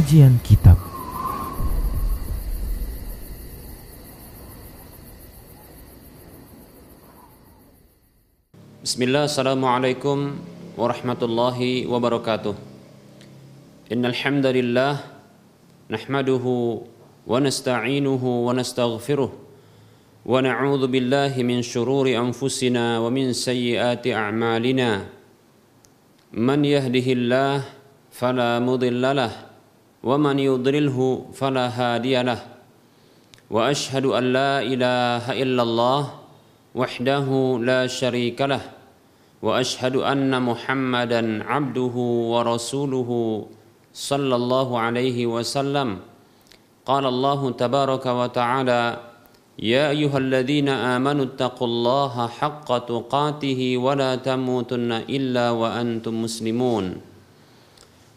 Kajian Kitab. Bismillah, Assalamualaikum warahmatullahi wabarakatuh. Innalhamdulillah Nahmaduhu wa nasta'inuhu wa nasta'ghfiruh Wa na'udhu billahi min syururi anfusina wa min sayyiati a'malina. Man yahdihillah fala mudillalah ومن يضلله فلا هادي له. وأشهد أن لا إله إلا الله وحده لا شريك له. وأشهد أن محمدا عبده ورسوله صلى الله عليه وسلم. قال الله تبارك وتعالى يا أيها الذين آمنوا اتقوا الله حق تقاته ولا تموتن إلا وأنتم مسلمون.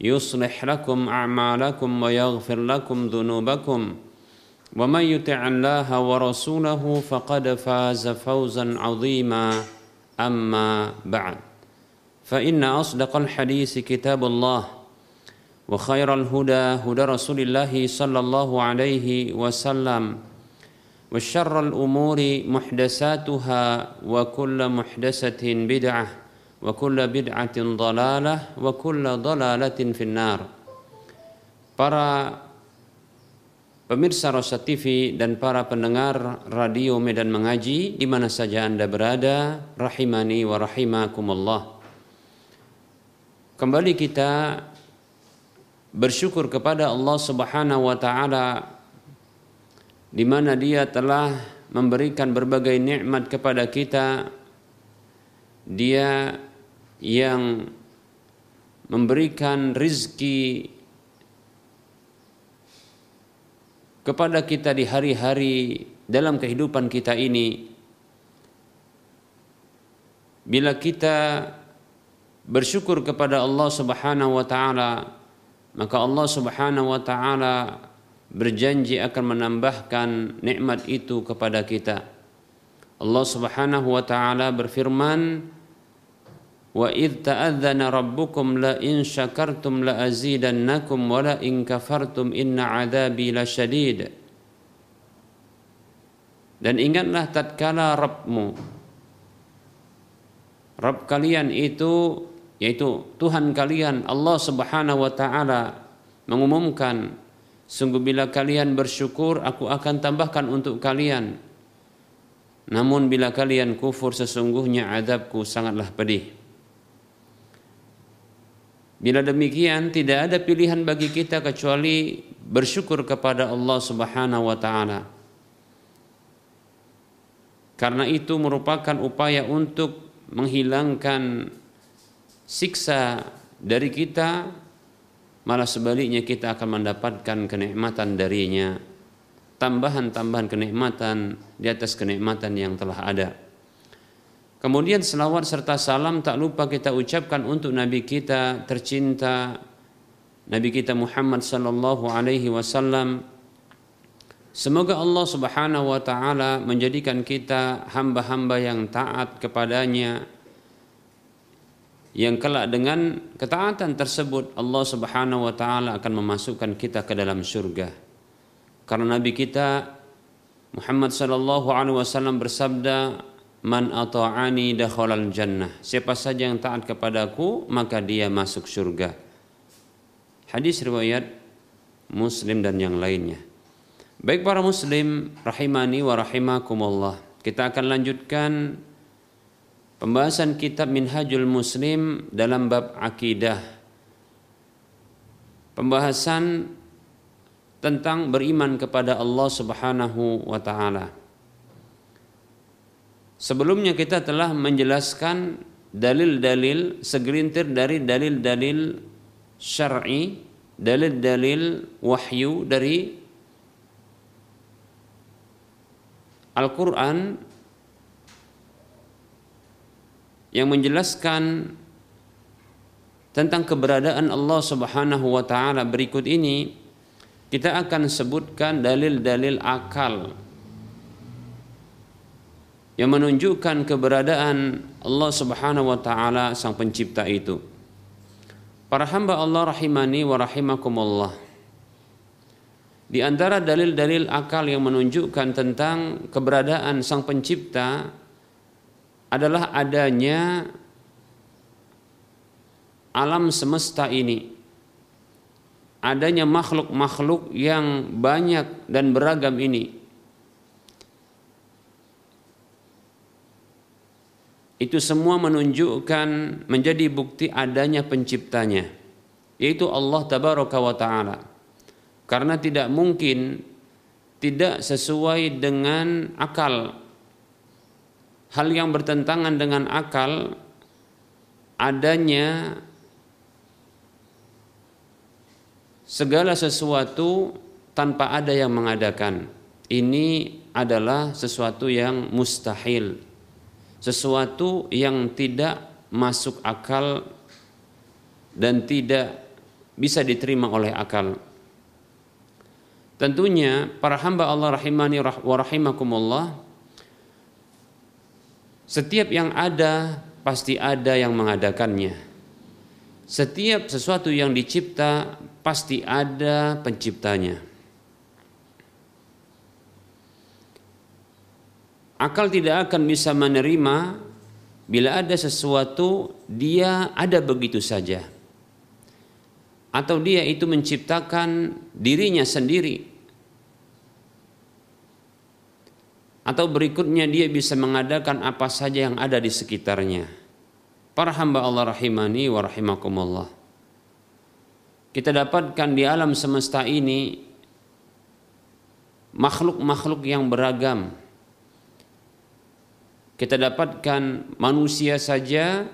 يصلح لكم أعمالكم ويغفر لكم ذنوبكم. ومن يطع الله ورسوله فقد فاز فوزا عظيما. أما بعد فإن أصدق الحديث كتاب الله وخير الهدى هدى رسول الله صلى الله عليه وسلم وشر الأمور محدثاتها وكل محدثة بدعة. Wa kulla bid'atin dhalalah wa kulla dhalalatin finnar. Para pemirsa Rosa TV dan para pendengar radio Medan Mengaji di mana saja Anda berada rahimani wa rahimakumullah. Kembali kita bersyukur kepada Allah Subhanahu wa taala di mana Dia telah memberikan berbagai nikmat kepada kita. Dia yang memberikan rizki kepada kita di hari-hari dalam kehidupan kita ini. Bila kita bersyukur kepada Allah Subhanahu wa taala maka Allah Subhanahu wa taala berjanji akan menambahkan nikmat itu kepada kita. Allah Subhanahu wa taala berfirman Wa idh ta'adzana rabbukum la in syakartum la azidannakum wa la. Dan ingatlah tatkala Rabbmu Rabb kalian itu yaitu Tuhan kalian Allah Subhanahu wa taala mengumumkan sungguh bila kalian bersyukur aku akan tambahkan untuk kalian namun bila kalian kufur sesungguhnya adabku sangatlah pedih Bila demikian tidak ada pilihan bagi kita kecuali bersyukur kepada Allah Subhanahu wa taala. Karena itu merupakan upaya untuk menghilangkan siksa dari kita malah sebaliknya kita akan mendapatkan kenikmatan darinya tambahan-tambahan kenikmatan di atas kenikmatan yang telah ada. Kemudian selawat serta salam tak lupa kita ucapkan untuk Nabi kita tercinta Nabi kita Muhammad sallallahu alaihi wasallam. Semoga Allah Subhanahu wa taala menjadikan kita hamba-hamba yang taat kepadanya yang kelak dengan ketaatan tersebut Allah Subhanahu wa taala akan memasukkan kita ke dalam surga. Karena Nabi kita Muhammad sallallahu alaihi wasallam bersabda Man ata'ani dakhalal jannah. Siapa saja yang taat kepadaku, maka dia masuk surga. Hadis riwayat Muslim dan yang lainnya. Baik para muslim rahimani wa rahimakumullah. Kita akan lanjutkan pembahasan kitab Minhajul Muslim dalam bab akidah. Pembahasan tentang beriman kepada Allah Subhanahu wa taala. Sebelumnya kita telah menjelaskan dalil-dalil segelintir dari dalil-dalil syar'i dalil-dalil wahyu dari Al-Quran yang menjelaskan tentang keberadaan Allah Subhanahu wa taala. Berikut ini kita akan sebutkan dalil-dalil akal yang menunjukkan keberadaan Allah Subhanahu wa taala sang pencipta itu. Para hamba Allah rahimani wa rahimakumullah. Di antara dalil-dalil akal yang menunjukkan tentang keberadaan sang pencipta adalah adanya alam semesta ini adanya makhluk-makhluk yang banyak dan beragam ini itu semua menunjukkan menjadi bukti adanya penciptanya yaitu Allah tabaraka wa taala. Karena tidak mungkin tidak sesuai dengan akal. Hal yang bertentangan dengan akal adanya segala sesuatu tanpa ada yang mengadakan. Ini adalah sesuatu yang mustahil sesuatu yang tidak masuk akal dan tidak bisa diterima oleh akal tentunya para hamba Allah rahimani wa rahimakumullah setiap yang ada pasti ada yang mengadakannya. Setiap sesuatu yang dicipta pasti ada penciptanya. Akal tidak akan bisa menerima bila ada sesuatu dia ada begitu saja. Atau dia itu menciptakan dirinya sendiri atau berikutnya dia bisa mengadakan apa saja yang ada di sekitarnya. Para hamba Allah rahimani wa rahimakumullah. Kita dapatkan di alam semesta ini makhluk-makhluk yang beragam. Kita dapatkan manusia saja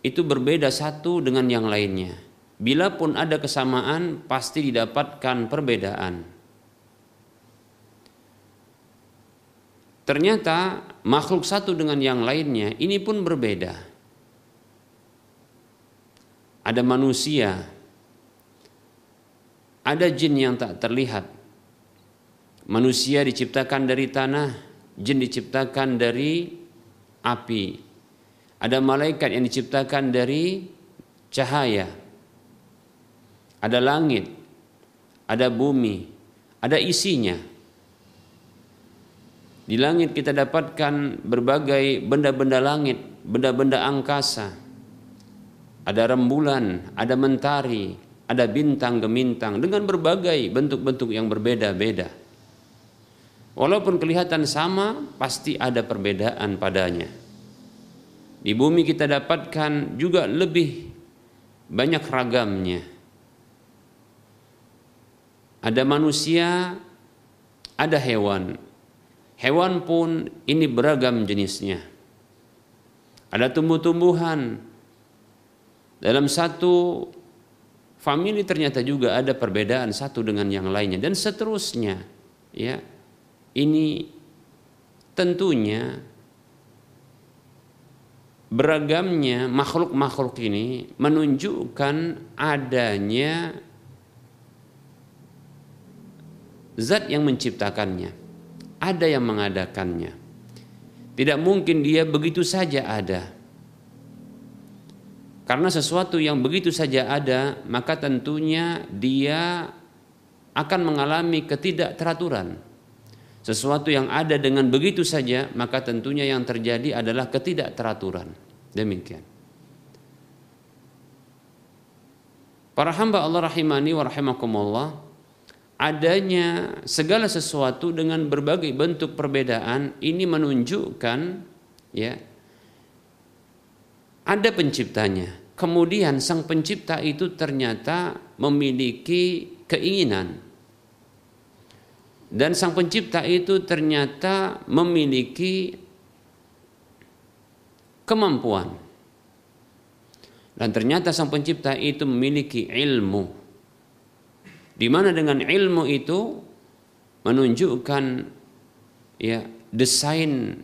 itu berbeda satu dengan yang lainnya. Bila pun ada kesamaan, pasti didapatkan perbedaan. Ternyata makhluk satu dengan yang lainnya ini pun berbeda. Ada manusia, ada jin yang tak terlihat. Manusia diciptakan dari tanah, jin diciptakan dari api. Ada malaikat yang diciptakan dari cahaya. Ada langit, ada bumi, ada isinya. Di langit kita dapatkan berbagai benda-benda langit, benda-benda angkasa. Ada rembulan, ada mentari, ada bintang gemintang dengan berbagai bentuk-bentuk yang berbeda-beda. Walaupun kelihatan sama, pasti ada perbedaan padanya. Di bumi kita dapatkan juga lebih banyak ragamnya. Ada manusia, ada hewan, Hewan pun ini beragam jenisnya. Ada tumbuh-tumbuhan. Dalam satu famili ternyata juga ada perbedaan satu dengan yang lainnya dan seterusnya. Ya. Ini tentunya beragamnya makhluk-makhluk ini menunjukkan adanya zat yang menciptakannya ada yang mengadakannya. Tidak mungkin dia begitu saja ada. Karena sesuatu yang begitu saja ada, maka tentunya dia akan mengalami ketidakteraturan. Sesuatu yang ada dengan begitu saja, maka tentunya yang terjadi adalah ketidakteraturan. Demikian. Para hamba Allah rahimani wa rahimakumullah, adanya segala sesuatu dengan berbagai bentuk perbedaan ini menunjukkan ya ada penciptanya. Kemudian sang pencipta itu ternyata memiliki keinginan. Dan sang pencipta itu ternyata memiliki kemampuan. Dan ternyata sang pencipta itu memiliki ilmu. Di mana dengan ilmu itu menunjukkan ya desain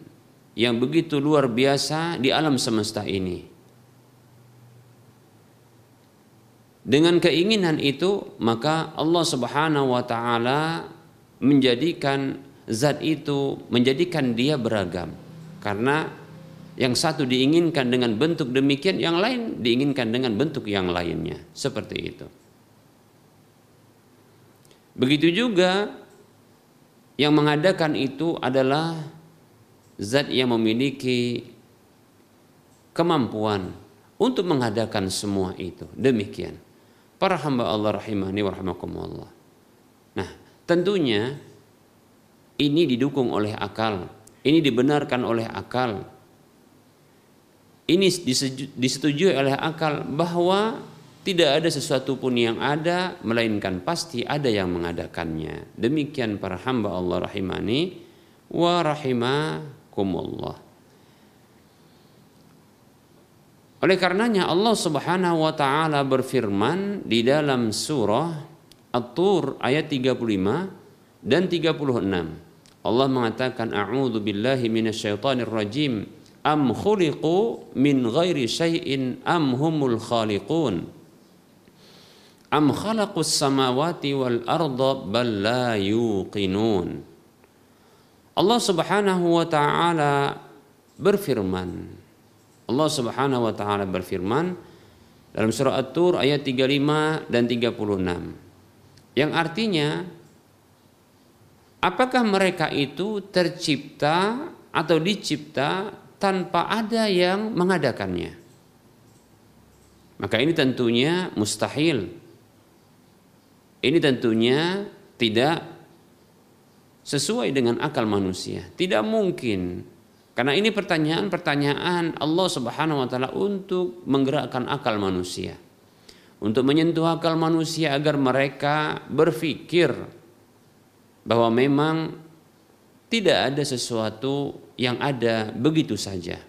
yang begitu luar biasa di alam semesta ini. Dengan keinginan itu, maka Allah Subhanahu wa taala menjadikan zat itu menjadikan dia beragam. Karena yang satu diinginkan dengan bentuk demikian, yang lain diinginkan dengan bentuk yang lainnya. Seperti itu. Begitu juga yang mengadakan itu adalah zat yang memiliki kemampuan untuk mengadakan semua itu. Demikian. Para hamba Allah rahimani wa. Tentunya ini didukung oleh akal. Ini dibenarkan oleh akal. Ini disetujui oleh akal bahwa tidak ada sesuatu pun yang ada melainkan pasti ada yang mengadakannya. Demikian para hamba Allah rahimani wa rahimakumullah. Oleh karenanya Allah Subhanahu wa taala berfirman di dalam surah At-Tur ayat 35 dan 36. Allah mengatakan a'udzu billahi minasyaitonir rajim. Am khuliqu min ghairi syai'in am humul khaliqun. Am khalaqus samawati wal arda bal la yuqinun. Allah Subhanahu wa taala berfirman Allah Subhanahu wa taala berfirman dalam surah At-Tur ayat 35 dan 36 yang artinya apakah mereka itu tercipta atau dicipta tanpa ada yang mengadakannya? Maka ini tentunya mustahil. Ini tentunya tidak sesuai dengan akal manusia. Tidak mungkin. Karena ini pertanyaan-pertanyaan Allah Subhanahu wa taala untuk menggerakkan akal manusia. Untuk menyentuh akal manusia agar mereka berpikir bahwa memang tidak ada sesuatu yang ada begitu saja.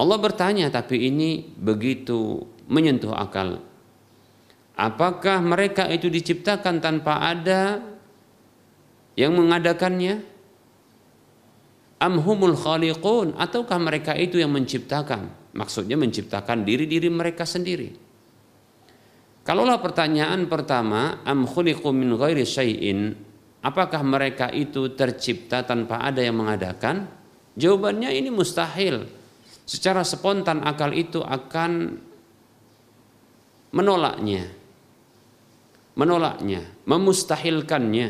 Allah bertanya tapi ini begitu menyentuh akal. Apakah mereka itu diciptakan tanpa ada yang mengadakannya amhumul khaliqun ataukah mereka itu yang menciptakan maksudnya menciptakan diri-diri mereka sendiri. Kalaulah pertanyaan pertama am khuliqu min ghairi syai'in apakah mereka itu tercipta tanpa ada yang mengadakan? Jawabannya ini mustahil. Secara spontan akal itu akan menolaknya. Menolaknya memustahilkannya.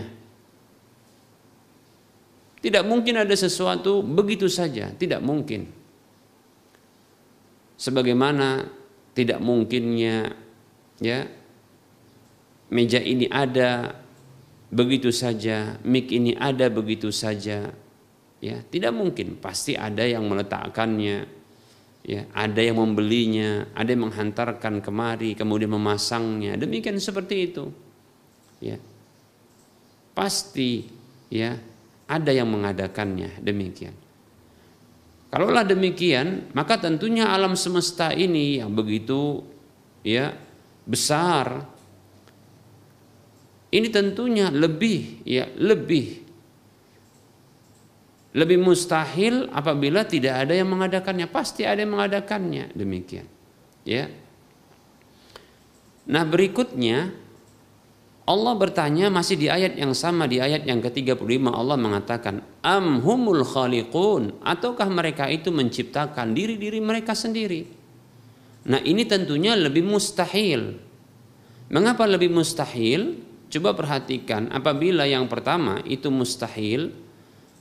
Tidak mungkin ada sesuatu begitu saja, tidak mungkin. Sebagaimana tidak mungkinnya ya meja ini ada begitu saja, mic ini ada begitu saja. Ya, tidak mungkin, pasti ada yang meletakkannya. Ya, ada yang membelinya, ada yang menghantarkan kemari, kemudian memasangnya. Demikian seperti itu. Ya. Pasti ya ada yang mengadakannya demikian. Kalaulah demikian, maka tentunya alam semesta ini yang begitu ya besar ini tentunya lebih ya lebih lebih mustahil apabila tidak ada yang mengadakannya. Pasti ada yang mengadakannya. Demikian ya. Nah berikutnya Allah bertanya masih di ayat yang sama di ayat yang ke-35 Allah mengatakan am humul khaliqun ataukah mereka itu menciptakan diri-diri mereka sendiri. Nah, ini tentunya lebih mustahil. Mengapa lebih mustahil? Coba perhatikan apabila yang pertama itu mustahil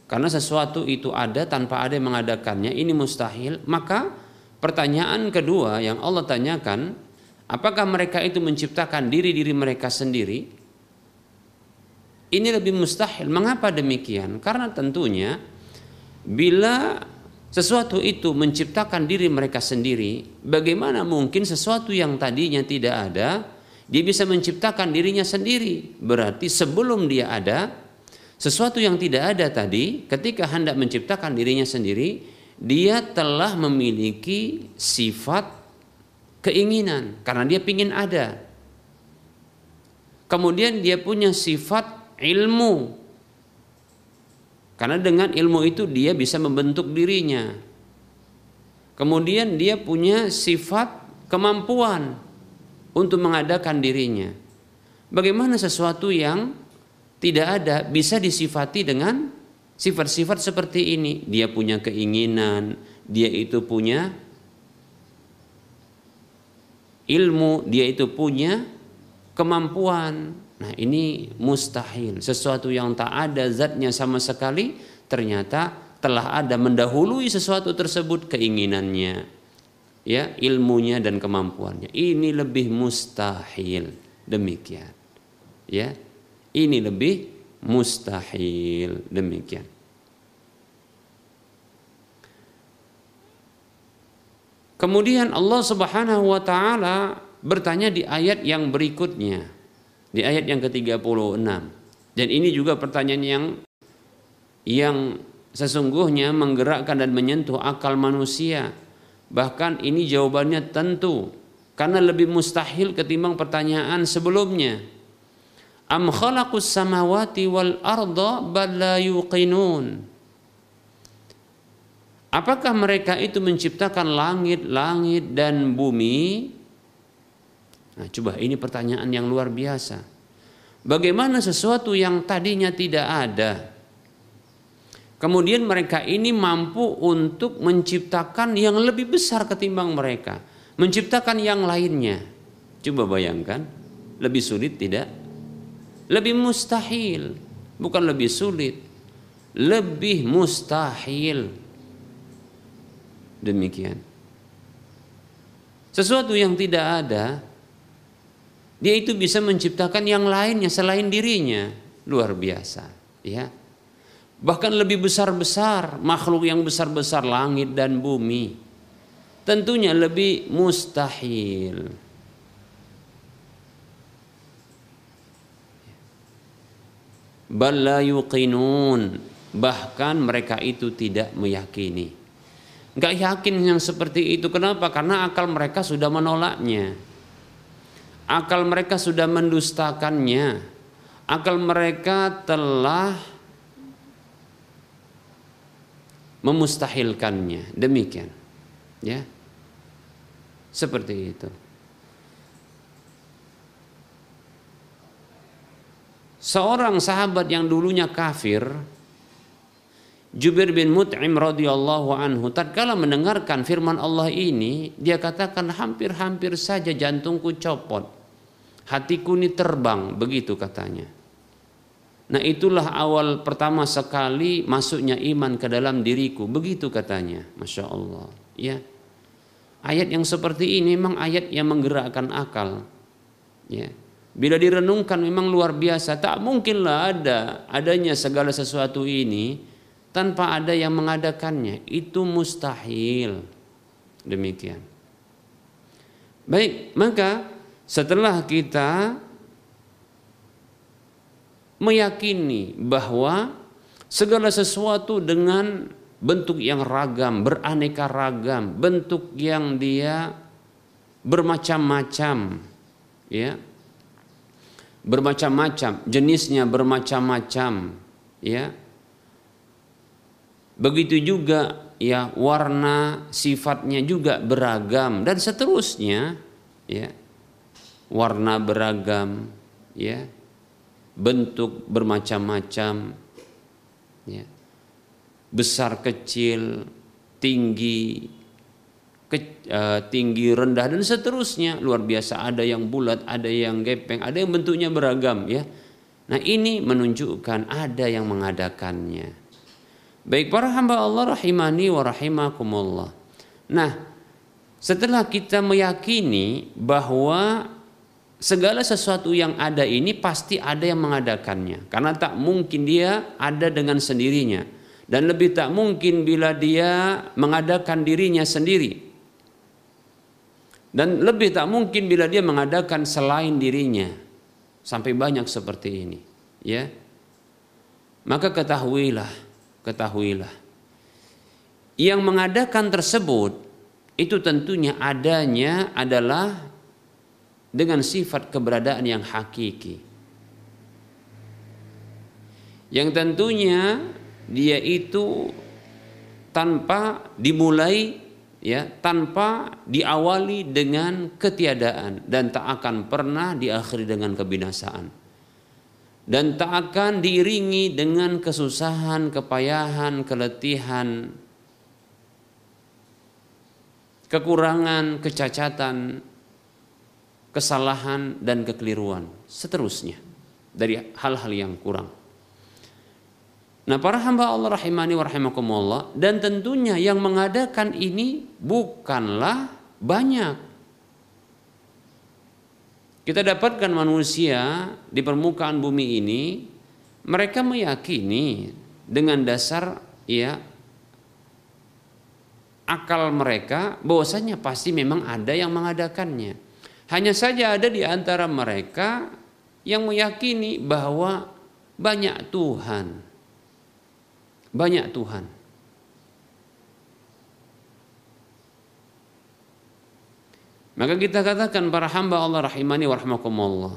karena sesuatu itu ada tanpa ada yang mengadakannya, ini mustahil, maka pertanyaan kedua yang Allah tanyakan, apakah mereka itu menciptakan diri-diri mereka sendiri? Ini lebih mustahil. Mengapa demikian? Karena tentunya bila sesuatu itu menciptakan diri mereka sendiri, bagaimana mungkin sesuatu yang tadinya tidak ada, dia bisa menciptakan dirinya sendiri? Berarti sebelum dia ada, sesuatu yang tidak ada tadi, ketika hendak menciptakan dirinya sendiri, dia telah memiliki sifat keinginan karena dia ingin ada. Kemudian dia punya sifat ilmu. Karena dengan ilmu itu dia bisa membentuk dirinya. Kemudian dia punya sifat kemampuan untuk mengadakan dirinya. Bagaimana sesuatu yang tidak ada bisa disifati dengan sifat-sifat seperti ini? Dia punya keinginan, dia itu punya ilmu, dia itu punya kemampuan. Nah, ini mustahil. Sesuatu yang tak ada zatnya sama sekali ternyata telah ada mendahului sesuatu tersebut keinginannya, ya, ilmunya dan kemampuannya. Ini lebih mustahil. Demikian. Ya. Ini lebih mustahil. Demikian. Kemudian Allah Subhanahu wa taala bertanya di ayat yang berikutnya. Di ayat yang ke-36. Dan ini juga pertanyaan yang yang sesungguhnya menggerakkan dan menyentuh akal manusia. Bahkan ini jawabannya tentu karena lebih mustahil ketimbang pertanyaan sebelumnya. Am khalaqus samawati wal arda bal la yuqinun. Apakah mereka itu menciptakan langit-langit dan bumi? Nah, coba ini pertanyaan yang luar biasa. Bagaimana sesuatu yang tadinya tidak ada? Kemudian mereka ini mampu untuk menciptakan yang lebih besar ketimbang mereka, menciptakan yang lainnya. Coba bayangkan, lebih sulit tidak? Lebih mustahil, bukan lebih sulit, lebih mustahil demikian. Sesuatu yang tidak ada, dia itu bisa menciptakan yang lainnya selain dirinya. Luar biasa, ya. Bahkan lebih besar-besar, makhluk yang besar-besar langit dan bumi. Tentunya lebih mustahil. Yuqinun. Bahkan mereka itu tidak meyakini. Gak yakin yang seperti itu. Kenapa? Karena akal mereka sudah menolaknya. Akal mereka sudah mendustakannya. Akal mereka telah memustahilkannya. Demikian. Ya. Seperti itu. Seorang sahabat yang dulunya kafir Jubair bin Mut'im radhiyallahu anhu tatkala mendengarkan firman Allah ini dia katakan hampir-hampir saja jantungku copot hatiku ini terbang begitu katanya. Nah itulah awal pertama sekali masuknya iman ke dalam diriku begitu katanya. Masya Allah ya. Ayat yang seperti ini memang ayat yang menggerakkan akal ya. Bila direnungkan memang luar biasa. Tak mungkinlah ada adanya segala sesuatu ini tanpa ada yang mengadakannya. Itu mustahil. Demikian. Baik maka setelah kita meyakini bahwa segala sesuatu dengan bentuk yang ragam beraneka ragam bentuk yang dia bermacam-macam ya bermacam-macam jenisnya bermacam-macam ya Begitu juga ya warna sifatnya juga beragam dan seterusnya ya. Warna beragam ya. Bentuk bermacam-macam ya. Besar kecil, tinggi, ke, uh, tinggi rendah dan seterusnya luar biasa ada yang bulat ada yang gepeng ada yang bentuknya beragam ya nah ini menunjukkan ada yang mengadakannya Baik para hamba Allah rahimani wa rahimakumullah. Nah, setelah kita meyakini bahwa segala sesuatu yang ada ini pasti ada yang mengadakannya. Karena tak mungkin dia ada dengan sendirinya. Dan lebih tak mungkin bila dia mengadakan dirinya sendiri. Dan lebih tak mungkin bila dia mengadakan selain dirinya. Sampai banyak seperti ini. Ya. Maka ketahuilah ketahuilah. Yang mengadakan tersebut itu tentunya adanya adalah dengan sifat keberadaan yang hakiki. Yang tentunya dia itu tanpa dimulai ya tanpa diawali dengan ketiadaan dan tak akan pernah diakhiri dengan kebinasaan dan tak akan diiringi dengan kesusahan, kepayahan, keletihan, kekurangan, kecacatan, kesalahan dan kekeliruan seterusnya dari hal-hal yang kurang. Nah, para hamba Allah rahimani wa rahimakumullah dan tentunya yang mengadakan ini bukanlah banyak. Kita dapatkan manusia di permukaan bumi ini mereka meyakini dengan dasar ya akal mereka bahwasanya pasti memang ada yang mengadakannya. Hanya saja ada di antara mereka yang meyakini bahwa banyak Tuhan banyak Tuhan. Maka kita katakan para hamba Allah rahimani wa rahmakumullah.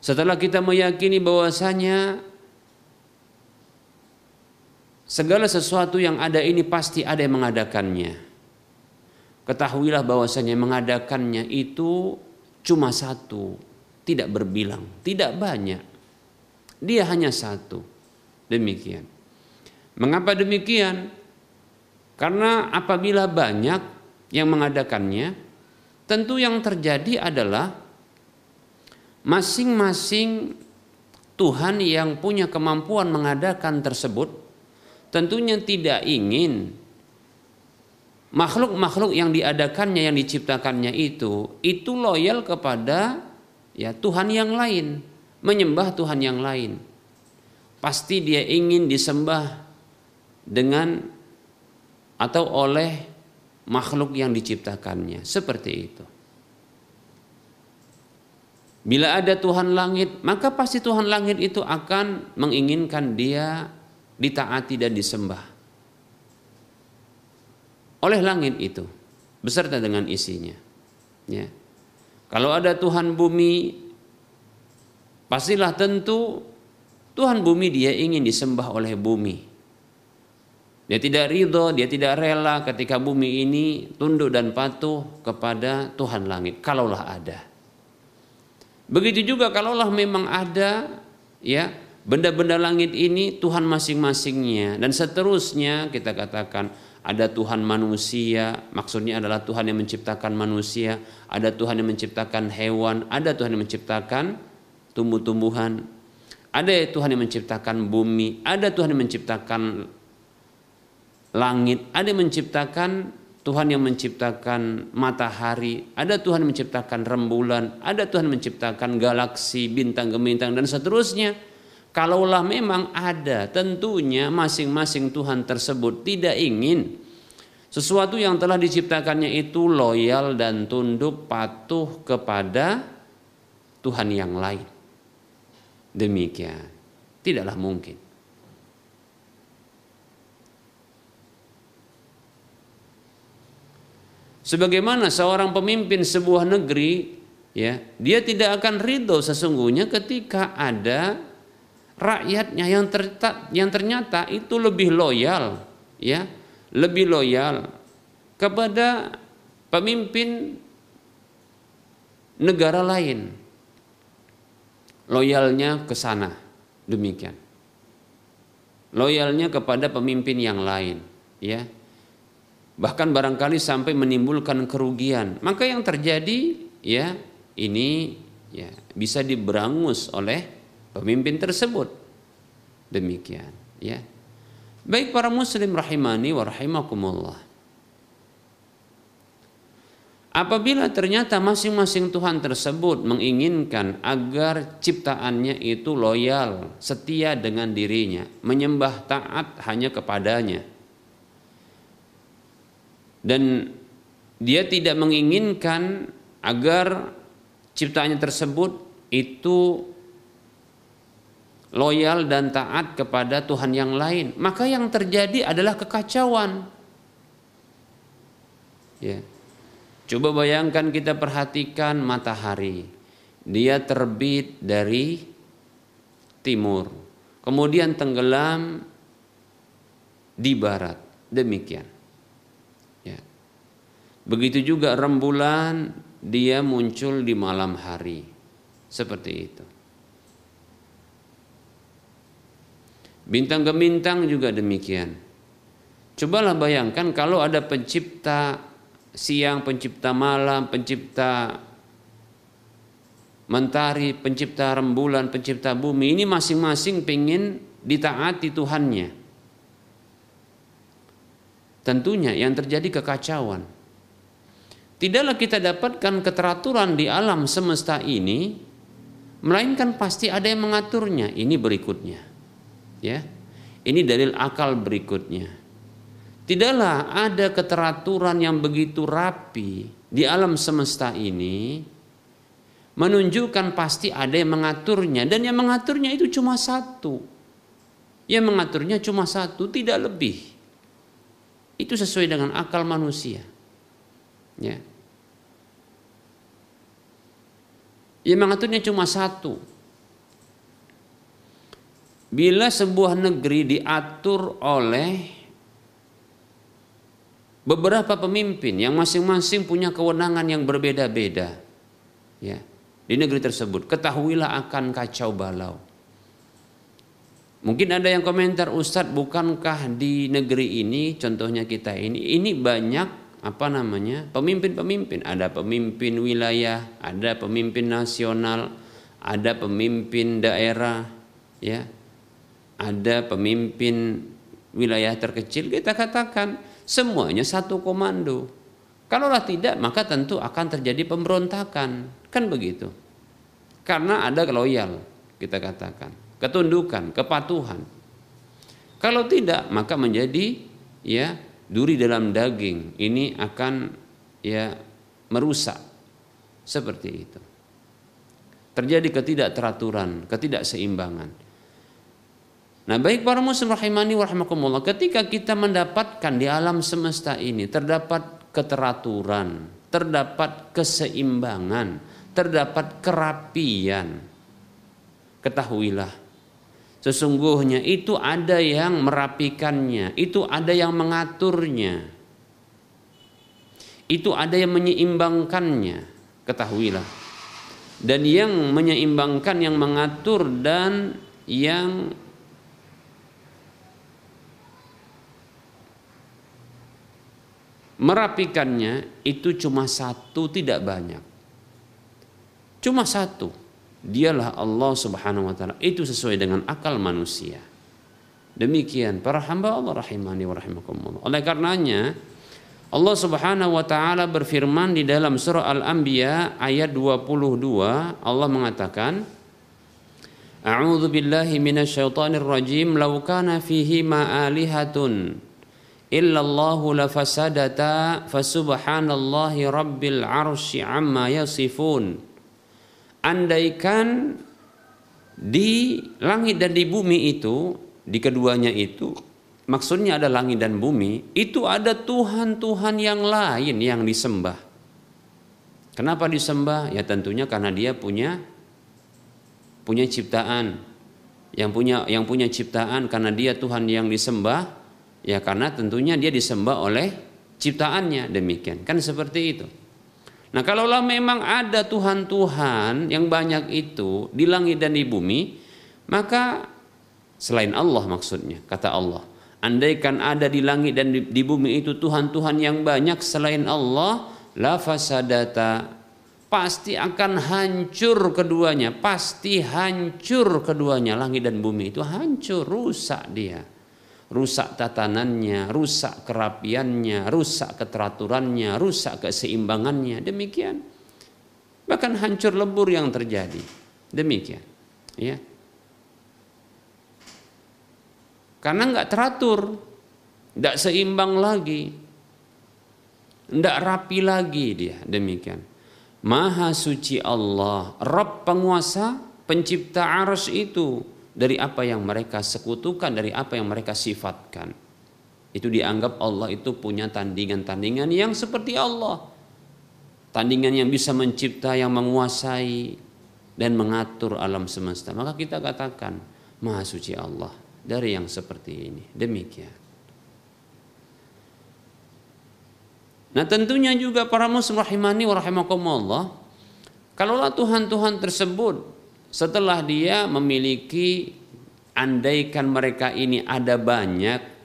Setelah kita meyakini bahwasanya segala sesuatu yang ada ini pasti ada yang mengadakannya. Ketahuilah bahwasanya mengadakannya itu cuma satu, tidak berbilang, tidak banyak. Dia hanya satu. Demikian. Mengapa demikian? Karena apabila banyak yang mengadakannya, tentu yang terjadi adalah masing-masing Tuhan yang punya kemampuan mengadakan tersebut tentunya tidak ingin makhluk-makhluk yang diadakannya yang diciptakannya itu itu loyal kepada ya Tuhan yang lain, menyembah Tuhan yang lain. Pasti dia ingin disembah dengan atau oleh makhluk yang diciptakannya seperti itu. Bila ada Tuhan langit, maka pasti Tuhan langit itu akan menginginkan dia ditaati dan disembah oleh langit itu beserta dengan isinya. Ya. Kalau ada Tuhan bumi, pastilah tentu Tuhan bumi dia ingin disembah oleh bumi. Dia tidak ridho, dia tidak rela ketika bumi ini tunduk dan patuh kepada Tuhan langit. Kalaulah ada. Begitu juga kalaulah memang ada ya benda-benda langit ini Tuhan masing-masingnya dan seterusnya kita katakan ada Tuhan manusia, maksudnya adalah Tuhan yang menciptakan manusia, ada Tuhan yang menciptakan hewan, ada Tuhan yang menciptakan tumbuh-tumbuhan, ada Tuhan yang menciptakan bumi, ada Tuhan yang menciptakan langit, ada yang menciptakan Tuhan yang menciptakan matahari, ada Tuhan yang menciptakan rembulan, ada Tuhan yang menciptakan galaksi, bintang gemintang dan seterusnya. Kalaulah memang ada, tentunya masing-masing Tuhan tersebut tidak ingin sesuatu yang telah diciptakannya itu loyal dan tunduk patuh kepada Tuhan yang lain. Demikian, tidaklah mungkin. Sebagaimana seorang pemimpin sebuah negeri, ya, dia tidak akan ridho sesungguhnya ketika ada rakyatnya yang ternyata, yang ternyata itu lebih loyal, ya, lebih loyal kepada pemimpin negara lain. Loyalnya ke sana, demikian. Loyalnya kepada pemimpin yang lain, ya bahkan barangkali sampai menimbulkan kerugian maka yang terjadi ya ini ya bisa diberangus oleh pemimpin tersebut. Demikian ya. Baik para muslim rahimani wa rahimakumullah. Apabila ternyata masing-masing Tuhan tersebut menginginkan agar ciptaannya itu loyal, setia dengan dirinya, menyembah taat hanya kepadanya, dan dia tidak menginginkan agar ciptaannya tersebut itu loyal dan taat kepada Tuhan yang lain, maka yang terjadi adalah kekacauan. Ya. Coba bayangkan kita perhatikan matahari. Dia terbit dari timur, kemudian tenggelam di barat. Demikian. Ya. Begitu juga rembulan dia muncul di malam hari. Seperti itu. Bintang ke bintang juga demikian. Cobalah bayangkan kalau ada pencipta siang, pencipta malam, pencipta mentari, pencipta rembulan, pencipta bumi. Ini masing-masing pengen ditaati Tuhannya. Tentunya yang terjadi kekacauan. Tidaklah kita dapatkan keteraturan di alam semesta ini, melainkan pasti ada yang mengaturnya. Ini berikutnya. Ya. Ini dalil akal berikutnya. Tidaklah ada keteraturan yang begitu rapi di alam semesta ini menunjukkan pasti ada yang mengaturnya dan yang mengaturnya itu cuma satu. Yang mengaturnya cuma satu, tidak lebih. Itu sesuai dengan akal manusia. Ya. Yang mengaturnya cuma satu, bila sebuah negeri diatur oleh beberapa pemimpin yang masing-masing punya kewenangan yang berbeda-beda ya di negeri tersebut ketahuilah akan kacau balau. Mungkin ada yang komentar Ustadz bukankah di negeri ini contohnya kita ini ini banyak apa namanya pemimpin-pemimpin? Ada pemimpin wilayah ada pemimpin nasional ada pemimpin daerah ya ada pemimpin wilayah terkecil, kita katakan semuanya satu komando. Kalaulah tidak, maka tentu akan terjadi pemberontakan. Kan begitu. Karena ada loyal, kita katakan. Ketundukan, kepatuhan. Kalau tidak, maka menjadi ya duri dalam daging. Ini akan ya merusak. Seperti itu. Terjadi ketidakteraturan, ketidakseimbangan. Nah, baik para muslim rahimani wa rahimakumullah, ketika kita mendapatkan di alam semesta ini terdapat keteraturan, terdapat keseimbangan, terdapat kerapian. Ketahuilah, sesungguhnya itu ada yang merapikannya, itu ada yang mengaturnya. Itu ada yang menyeimbangkannya. Ketahuilah. Dan yang menyeimbangkan, yang mengatur dan yang merapikannya itu cuma satu tidak banyak. Cuma satu. Dialah Allah Subhanahu wa taala. Itu sesuai dengan akal manusia. Demikian para hamba Allah rahimani wa rahimakumullah. Oleh karenanya Allah Subhanahu wa taala berfirman di dalam surah Al-Anbiya ayat 22 Allah mengatakan A'udzu billahi minasyaitonir rajim law kana fihi ma alihatun illallahu lafasadata fasubhanallahi rabbil arsy amma yasifun. Andaikan di langit dan di bumi itu di keduanya itu maksudnya ada langit dan bumi itu ada tuhan-tuhan yang lain yang disembah. Kenapa disembah? Ya tentunya karena dia punya punya ciptaan. Yang punya yang punya ciptaan karena dia Tuhan yang disembah Ya karena tentunya dia disembah oleh ciptaannya demikian. Kan seperti itu. Nah kalaulah memang ada Tuhan-Tuhan yang banyak itu di langit dan di bumi, maka selain Allah maksudnya, kata Allah. Andaikan ada di langit dan di, bumi itu Tuhan-Tuhan yang banyak selain Allah, la fasadata pasti akan hancur keduanya, pasti hancur keduanya langit dan bumi itu hancur, rusak dia rusak tatanannya, rusak kerapiannya, rusak keteraturannya, rusak keseimbangannya. Demikian. Bahkan hancur lebur yang terjadi. Demikian. Ya. Karena nggak teratur, nggak seimbang lagi, nggak rapi lagi dia. Demikian. Maha suci Allah, Rabb penguasa, pencipta arus itu, dari apa yang mereka sekutukan, dari apa yang mereka sifatkan. Itu dianggap Allah itu punya tandingan-tandingan yang seperti Allah. Tandingan yang bisa mencipta, yang menguasai dan mengatur alam semesta. Maka kita katakan, Maha suci Allah dari yang seperti ini. Demikian. Nah tentunya juga para muslim rahimani wa rahimakumullah Kalaulah Tuhan-Tuhan tersebut setelah dia memiliki andaikan mereka ini ada banyak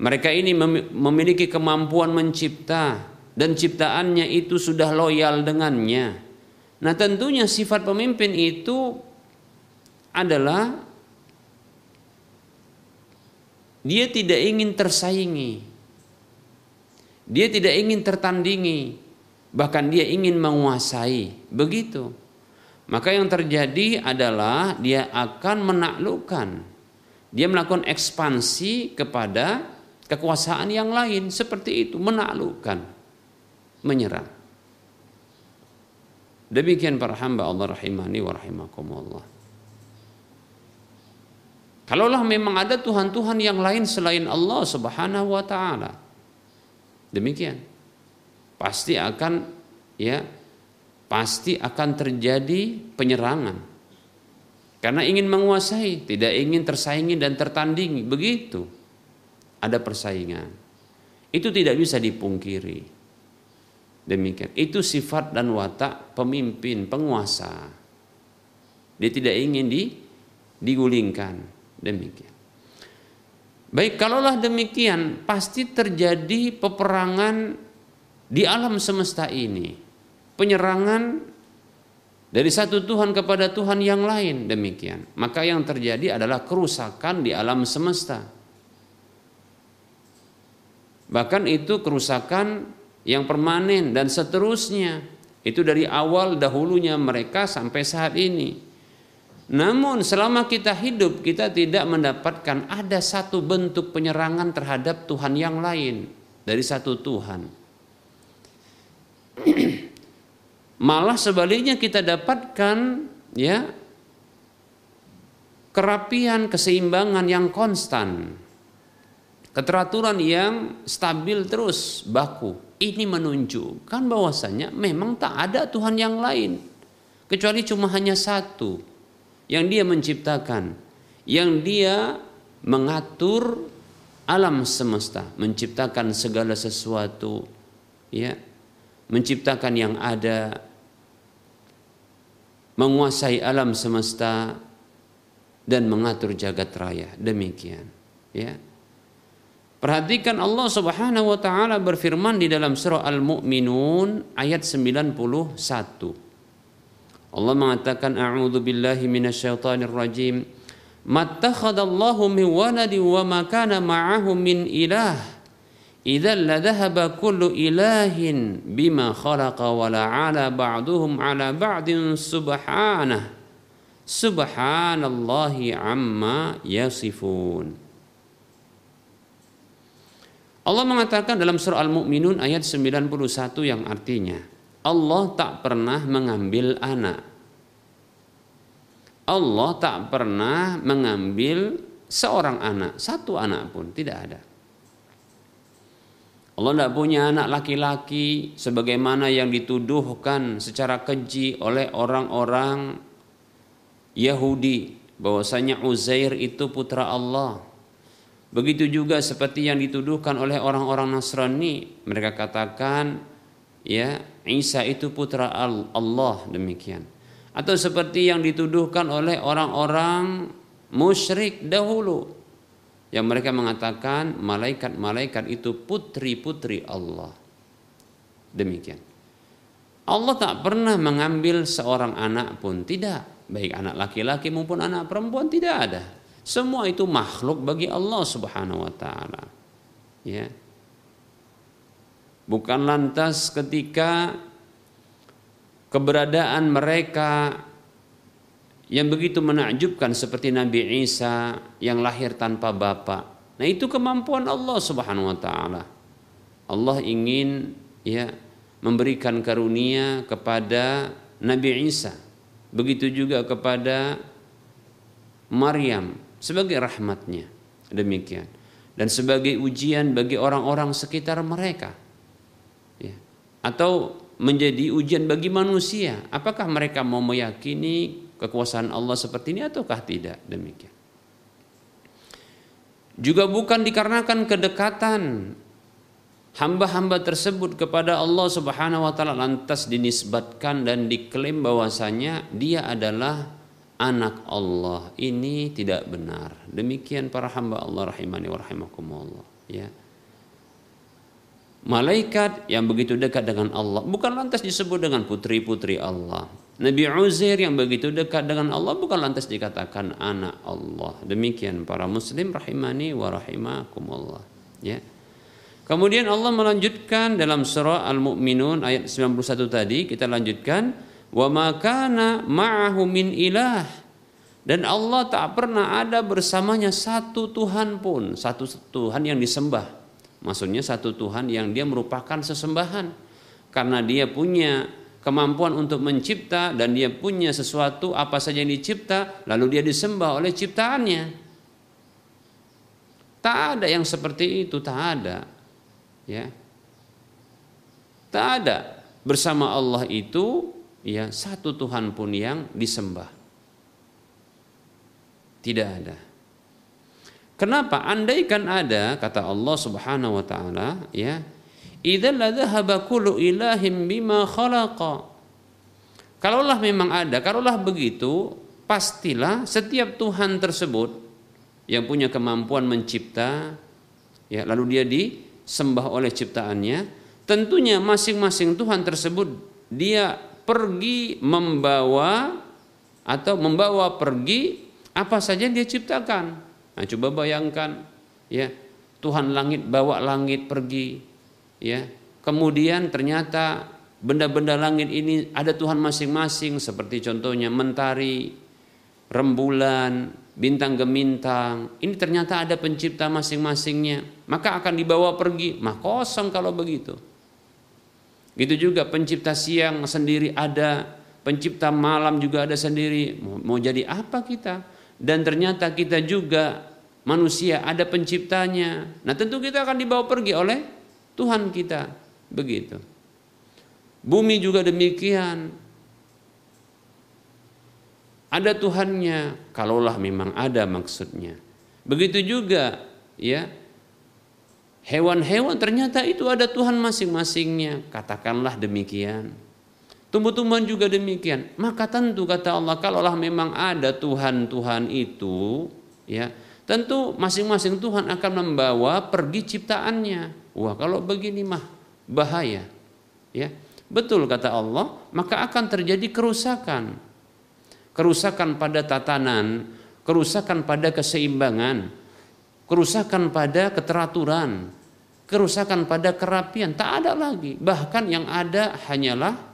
mereka ini memiliki kemampuan mencipta dan ciptaannya itu sudah loyal dengannya. Nah, tentunya sifat pemimpin itu adalah dia tidak ingin tersaingi. Dia tidak ingin tertandingi, bahkan dia ingin menguasai. Begitu. Maka yang terjadi adalah dia akan menaklukkan. Dia melakukan ekspansi kepada kekuasaan yang lain seperti itu, menaklukkan, menyerang. Demikian para hamba Allah rahimani wa rahimakumullah. Kalaulah memang ada Tuhan-Tuhan yang lain selain Allah Subhanahu wa taala. Demikian. Pasti akan ya pasti akan terjadi penyerangan. Karena ingin menguasai, tidak ingin tersaingi dan tertandingi, begitu. Ada persaingan. Itu tidak bisa dipungkiri. Demikian. Itu sifat dan watak pemimpin, penguasa. Dia tidak ingin di, digulingkan. Demikian. Baik, kalaulah demikian, pasti terjadi peperangan di alam semesta ini penyerangan dari satu Tuhan kepada Tuhan yang lain demikian. Maka yang terjadi adalah kerusakan di alam semesta. Bahkan itu kerusakan yang permanen dan seterusnya. Itu dari awal dahulunya mereka sampai saat ini. Namun selama kita hidup kita tidak mendapatkan ada satu bentuk penyerangan terhadap Tuhan yang lain dari satu Tuhan. Malah sebaliknya kita dapatkan ya kerapian, keseimbangan yang konstan. Keteraturan yang stabil terus baku. Ini menunjukkan bahwasanya memang tak ada Tuhan yang lain kecuali cuma hanya satu yang dia menciptakan, yang dia mengatur alam semesta, menciptakan segala sesuatu, ya, menciptakan yang ada, menguasai alam semesta dan mengatur jagat raya. Demikian, ya. Perhatikan Allah Subhanahu wa taala berfirman di dalam surah Al-Mu'minun ayat 91. Allah mengatakan a'udzu billahi minasyaitonir rajim. Mattakhadallahu min waladi wa ma kana ma'ahu min ilah idzal ladhahaba kullu ilahin bima khalaqa wa la'ala ba'duhum 'ala ba'din subhanah. Subhanallahi amma yasifun. Allah mengatakan dalam surah Al-Mu'minun ayat 91 yang artinya Allah tak pernah mengambil anak. Allah tak pernah mengambil seorang anak, satu anak pun tidak ada. Allah tidak punya anak laki-laki sebagaimana yang dituduhkan secara keji oleh orang-orang Yahudi bahwasanya Uzair itu putra Allah. Begitu juga seperti yang dituduhkan oleh orang-orang Nasrani, mereka katakan ya Isa itu putra Allah demikian. Atau seperti yang dituduhkan oleh orang-orang musyrik dahulu yang mereka mengatakan malaikat-malaikat itu putri-putri Allah. Demikian. Allah tak pernah mengambil seorang anak pun tidak, baik anak laki-laki maupun anak perempuan tidak ada. Semua itu makhluk bagi Allah Subhanahu wa taala. Ya. Bukan lantas ketika keberadaan mereka yang begitu menakjubkan seperti Nabi Isa yang lahir tanpa bapak. Nah, itu kemampuan Allah Subhanahu wa taala. Allah ingin ya memberikan karunia kepada Nabi Isa. Begitu juga kepada Maryam sebagai rahmatnya. Demikian. Dan sebagai ujian bagi orang-orang sekitar mereka. Ya. Atau menjadi ujian bagi manusia. Apakah mereka mau meyakini kekuasaan Allah seperti ini ataukah tidak? Demikian. Juga bukan dikarenakan kedekatan hamba-hamba tersebut kepada Allah Subhanahu wa taala lantas dinisbatkan dan diklaim bahwasanya dia adalah anak Allah. Ini tidak benar. Demikian para hamba Allah rahimani wa rahimakumullah, ya. Malaikat yang begitu dekat dengan Allah bukan lantas disebut dengan putri-putri Allah. Nabi Uzair yang begitu dekat dengan Allah bukan lantas dikatakan anak Allah. Demikian para muslim rahimani wa rahimakumullah, ya. Kemudian Allah melanjutkan dalam surah Al-Mu'minun ayat 91 tadi kita lanjutkan wa makana ma'ahu min ilah dan Allah tak pernah ada bersamanya satu Tuhan pun, satu Tuhan yang disembah. Maksudnya satu Tuhan yang dia merupakan sesembahan. Karena dia punya kemampuan untuk mencipta dan dia punya sesuatu apa saja yang dicipta lalu dia disembah oleh ciptaannya. Tak ada yang seperti itu, tak ada. Ya. Tak ada. Bersama Allah itu ya satu Tuhan pun yang disembah. Tidak ada kenapa andaikan ada kata Allah Subhanahu wa taala ya idzal ladzahaba kullu ilahim bima khalaqa kalaulah memang ada kalaulah begitu pastilah setiap Tuhan tersebut yang punya kemampuan mencipta ya lalu dia di sembah oleh ciptaannya, tentunya masing-masing Tuhan tersebut dia pergi membawa atau membawa pergi apa saja yang dia ciptakan. Nah, coba bayangkan ya, Tuhan langit bawa langit pergi ya. Kemudian ternyata benda-benda langit ini ada Tuhan masing-masing seperti contohnya mentari, rembulan, bintang gemintang. Ini ternyata ada pencipta masing-masingnya. Maka akan dibawa pergi. Mah kosong kalau begitu. Gitu juga pencipta siang sendiri ada, pencipta malam juga ada sendiri. Mau, mau jadi apa kita? Dan ternyata kita juga manusia ada penciptanya. Nah tentu kita akan dibawa pergi oleh Tuhan kita. Begitu. Bumi juga demikian ada Tuhannya kalaulah memang ada maksudnya begitu juga ya hewan-hewan ternyata itu ada Tuhan masing-masingnya katakanlah demikian tumbuh-tumbuhan juga demikian. Maka tentu kata Allah kalaulah memang ada Tuhan-Tuhan itu ya tentu masing-masing Tuhan akan membawa pergi ciptaannya. Wah kalau begini mah bahaya ya. Betul kata Allah maka akan terjadi kerusakan. Kerusakan pada tatanan, kerusakan pada keseimbangan, kerusakan pada keteraturan, kerusakan pada kerapian, tak ada lagi. Bahkan yang ada hanyalah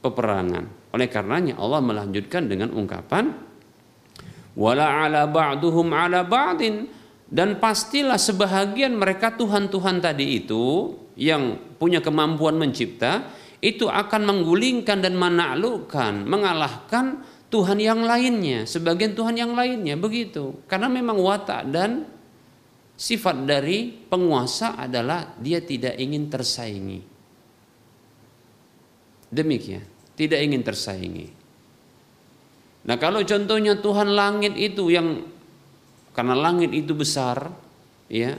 peperangan. Oleh karenanya Allah melanjutkan dengan ungkapan wala ala ba'duhum ala ba'din dan pastilah sebahagian mereka Tuhan-Tuhan tadi itu yang punya kemampuan mencipta itu akan menggulingkan dan menaklukkan, mengalahkan Tuhan yang lainnya, sebagian Tuhan yang lainnya begitu. Karena memang watak dan sifat dari penguasa adalah dia tidak ingin tersaingi. Demikian, tidak ingin tersaingi. Nah, kalau contohnya Tuhan langit itu yang karena langit itu besar, ya.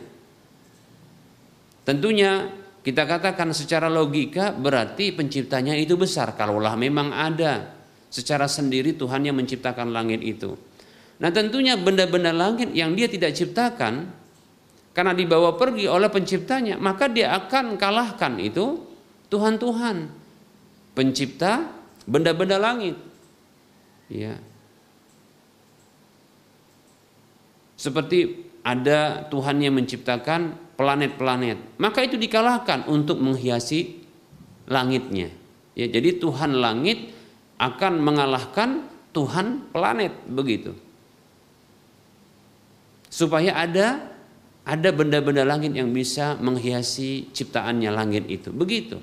Tentunya kita katakan secara logika berarti penciptanya itu besar kalaulah memang ada secara sendiri Tuhan yang menciptakan langit itu. Nah tentunya benda-benda langit yang dia tidak ciptakan karena dibawa pergi oleh penciptanya maka dia akan kalahkan itu Tuhan-Tuhan pencipta benda-benda langit. Ya. Seperti ada Tuhan yang menciptakan planet-planet, maka itu dikalahkan untuk menghiasi langitnya. Ya, jadi Tuhan langit akan mengalahkan Tuhan planet begitu. Supaya ada ada benda-benda langit yang bisa menghiasi ciptaannya langit itu. Begitu.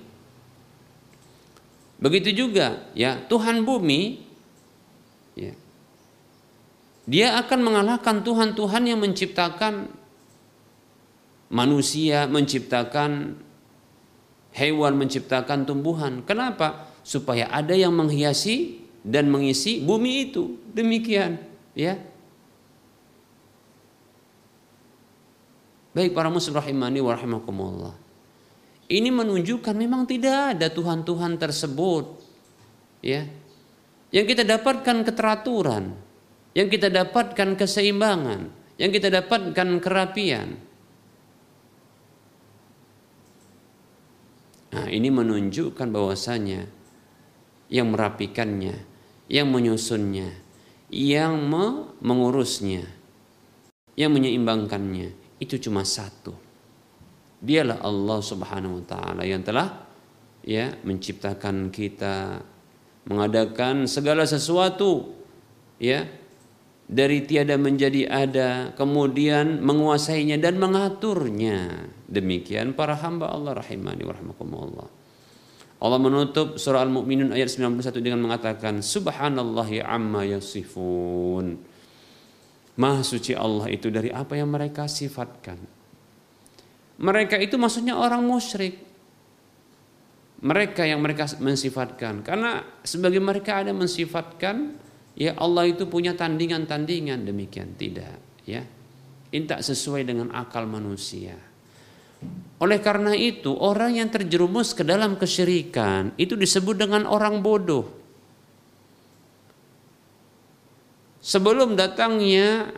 Begitu juga ya Tuhan bumi ya. dia akan mengalahkan Tuhan-Tuhan yang menciptakan manusia, menciptakan hewan, menciptakan tumbuhan. Kenapa? Supaya ada yang menghiasi dan mengisi bumi itu. Demikian, ya. Baik para muslim rahimani wa rahimakumullah. Ini menunjukkan memang tidak ada Tuhan-Tuhan tersebut. Ya. Yang kita dapatkan keteraturan, yang kita dapatkan keseimbangan, yang kita dapatkan kerapian. Nah, ini menunjukkan bahwasanya yang merapikannya, yang menyusunnya, yang mengurusnya, yang menyeimbangkannya itu cuma satu. Dialah Allah Subhanahu wa taala yang telah ya menciptakan kita, mengadakan segala sesuatu ya dari tiada menjadi ada, kemudian menguasainya dan mengaturnya. Demikian para hamba Allah rahimani wa rahmakumullah. Allah menutup surah Al-Mu'minun ayat 91 dengan mengatakan Subhanallahi amma yasifun. Maha suci Allah itu dari apa yang mereka sifatkan. Mereka itu maksudnya orang musyrik. Mereka yang mereka mensifatkan. Karena sebagai mereka ada mensifatkan ya Allah itu punya tandingan-tandingan demikian tidak ya. Ini tak sesuai dengan akal manusia. Oleh karena itu, orang yang terjerumus ke dalam kesyirikan itu disebut dengan orang bodoh. Sebelum datangnya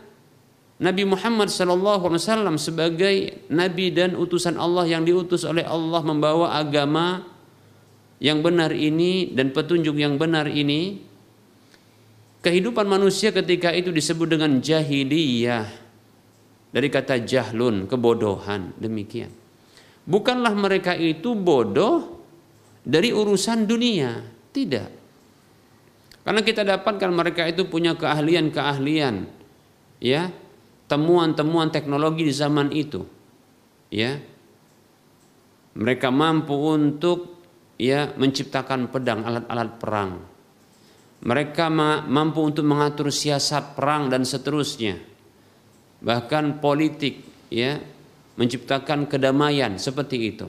Nabi Muhammad SAW sebagai nabi dan utusan Allah yang diutus oleh Allah membawa agama yang benar ini dan petunjuk yang benar ini, kehidupan manusia ketika itu disebut dengan jahiliyah dari kata jahlun, kebodohan, demikian. Bukanlah mereka itu bodoh dari urusan dunia, tidak. Karena kita dapatkan mereka itu punya keahlian-keahlian, ya, temuan-temuan teknologi di zaman itu, ya. Mereka mampu untuk ya menciptakan pedang, alat-alat perang. Mereka mampu untuk mengatur siasat perang dan seterusnya bahkan politik ya menciptakan kedamaian seperti itu.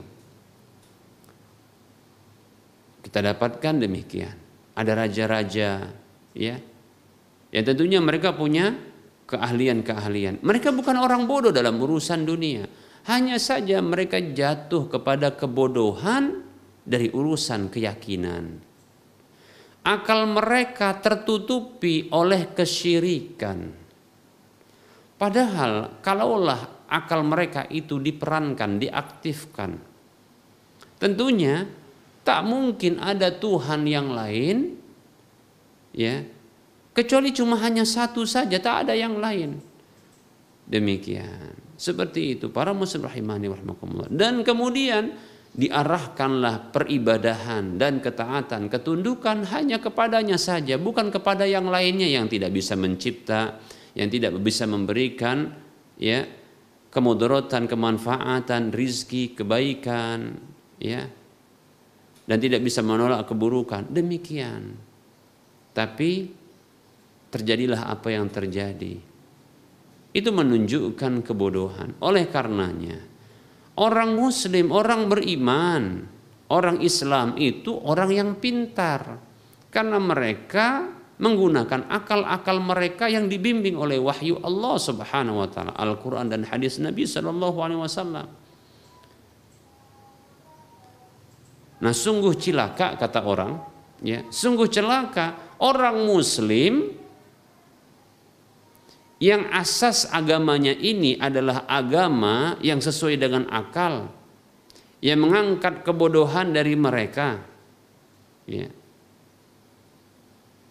Kita dapatkan demikian. Ada raja-raja ya. Ya tentunya mereka punya keahlian-keahlian. Mereka bukan orang bodoh dalam urusan dunia. Hanya saja mereka jatuh kepada kebodohan dari urusan keyakinan. Akal mereka tertutupi oleh kesyirikan Padahal kalaulah akal mereka itu diperankan, diaktifkan, tentunya tak mungkin ada Tuhan yang lain, ya, kecuali cuma hanya satu saja, tak ada yang lain. Demikian, seperti itu para muslim rahimani warahmatullah. Dan kemudian diarahkanlah peribadahan dan ketaatan, ketundukan hanya kepadanya saja, bukan kepada yang lainnya yang tidak bisa mencipta, yang tidak bisa memberikan ya kemudaratan, kemanfaatan, rizki, kebaikan, ya, dan tidak bisa menolak keburukan. Demikian. Tapi terjadilah apa yang terjadi. Itu menunjukkan kebodohan. Oleh karenanya, orang Muslim, orang beriman, orang Islam itu orang yang pintar, karena mereka menggunakan akal-akal mereka yang dibimbing oleh wahyu Allah Subhanahu wa taala, Al-Qur'an dan hadis Nabi sallallahu alaihi wasallam. Nah, sungguh cilaka kata orang, ya, sungguh celaka orang muslim yang asas agamanya ini adalah agama yang sesuai dengan akal, yang mengangkat kebodohan dari mereka. Ya,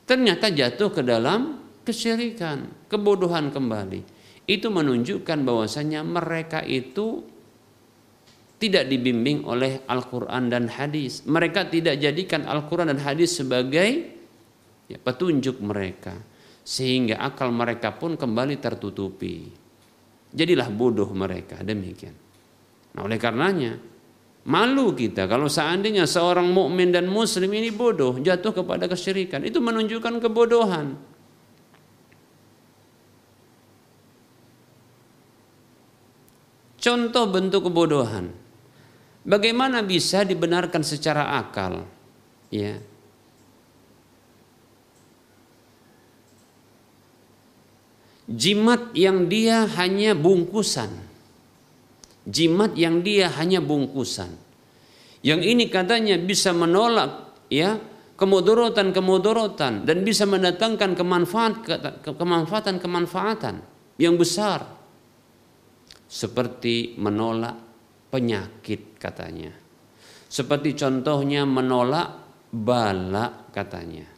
ternyata jatuh ke dalam kesyirikan, kebodohan kembali. Itu menunjukkan bahwasanya mereka itu tidak dibimbing oleh Al-Quran dan hadis. Mereka tidak jadikan Al-Quran dan hadis sebagai ya, petunjuk mereka sehingga akal mereka pun kembali tertutupi. Jadilah bodoh mereka demikian. Nah, oleh karenanya malu kita kalau seandainya seorang mukmin dan muslim ini bodoh jatuh kepada kesyirikan, itu menunjukkan kebodohan. Contoh bentuk kebodohan. Bagaimana bisa dibenarkan secara akal? Ya. Jimat yang dia hanya bungkusan. Jimat yang dia hanya bungkusan. Yang ini katanya bisa menolak ya kemudorotan-kemudorotan dan bisa mendatangkan kemanfaat kemanfaatan-kemanfaatan yang besar seperti menolak penyakit katanya. Seperti contohnya menolak bala katanya.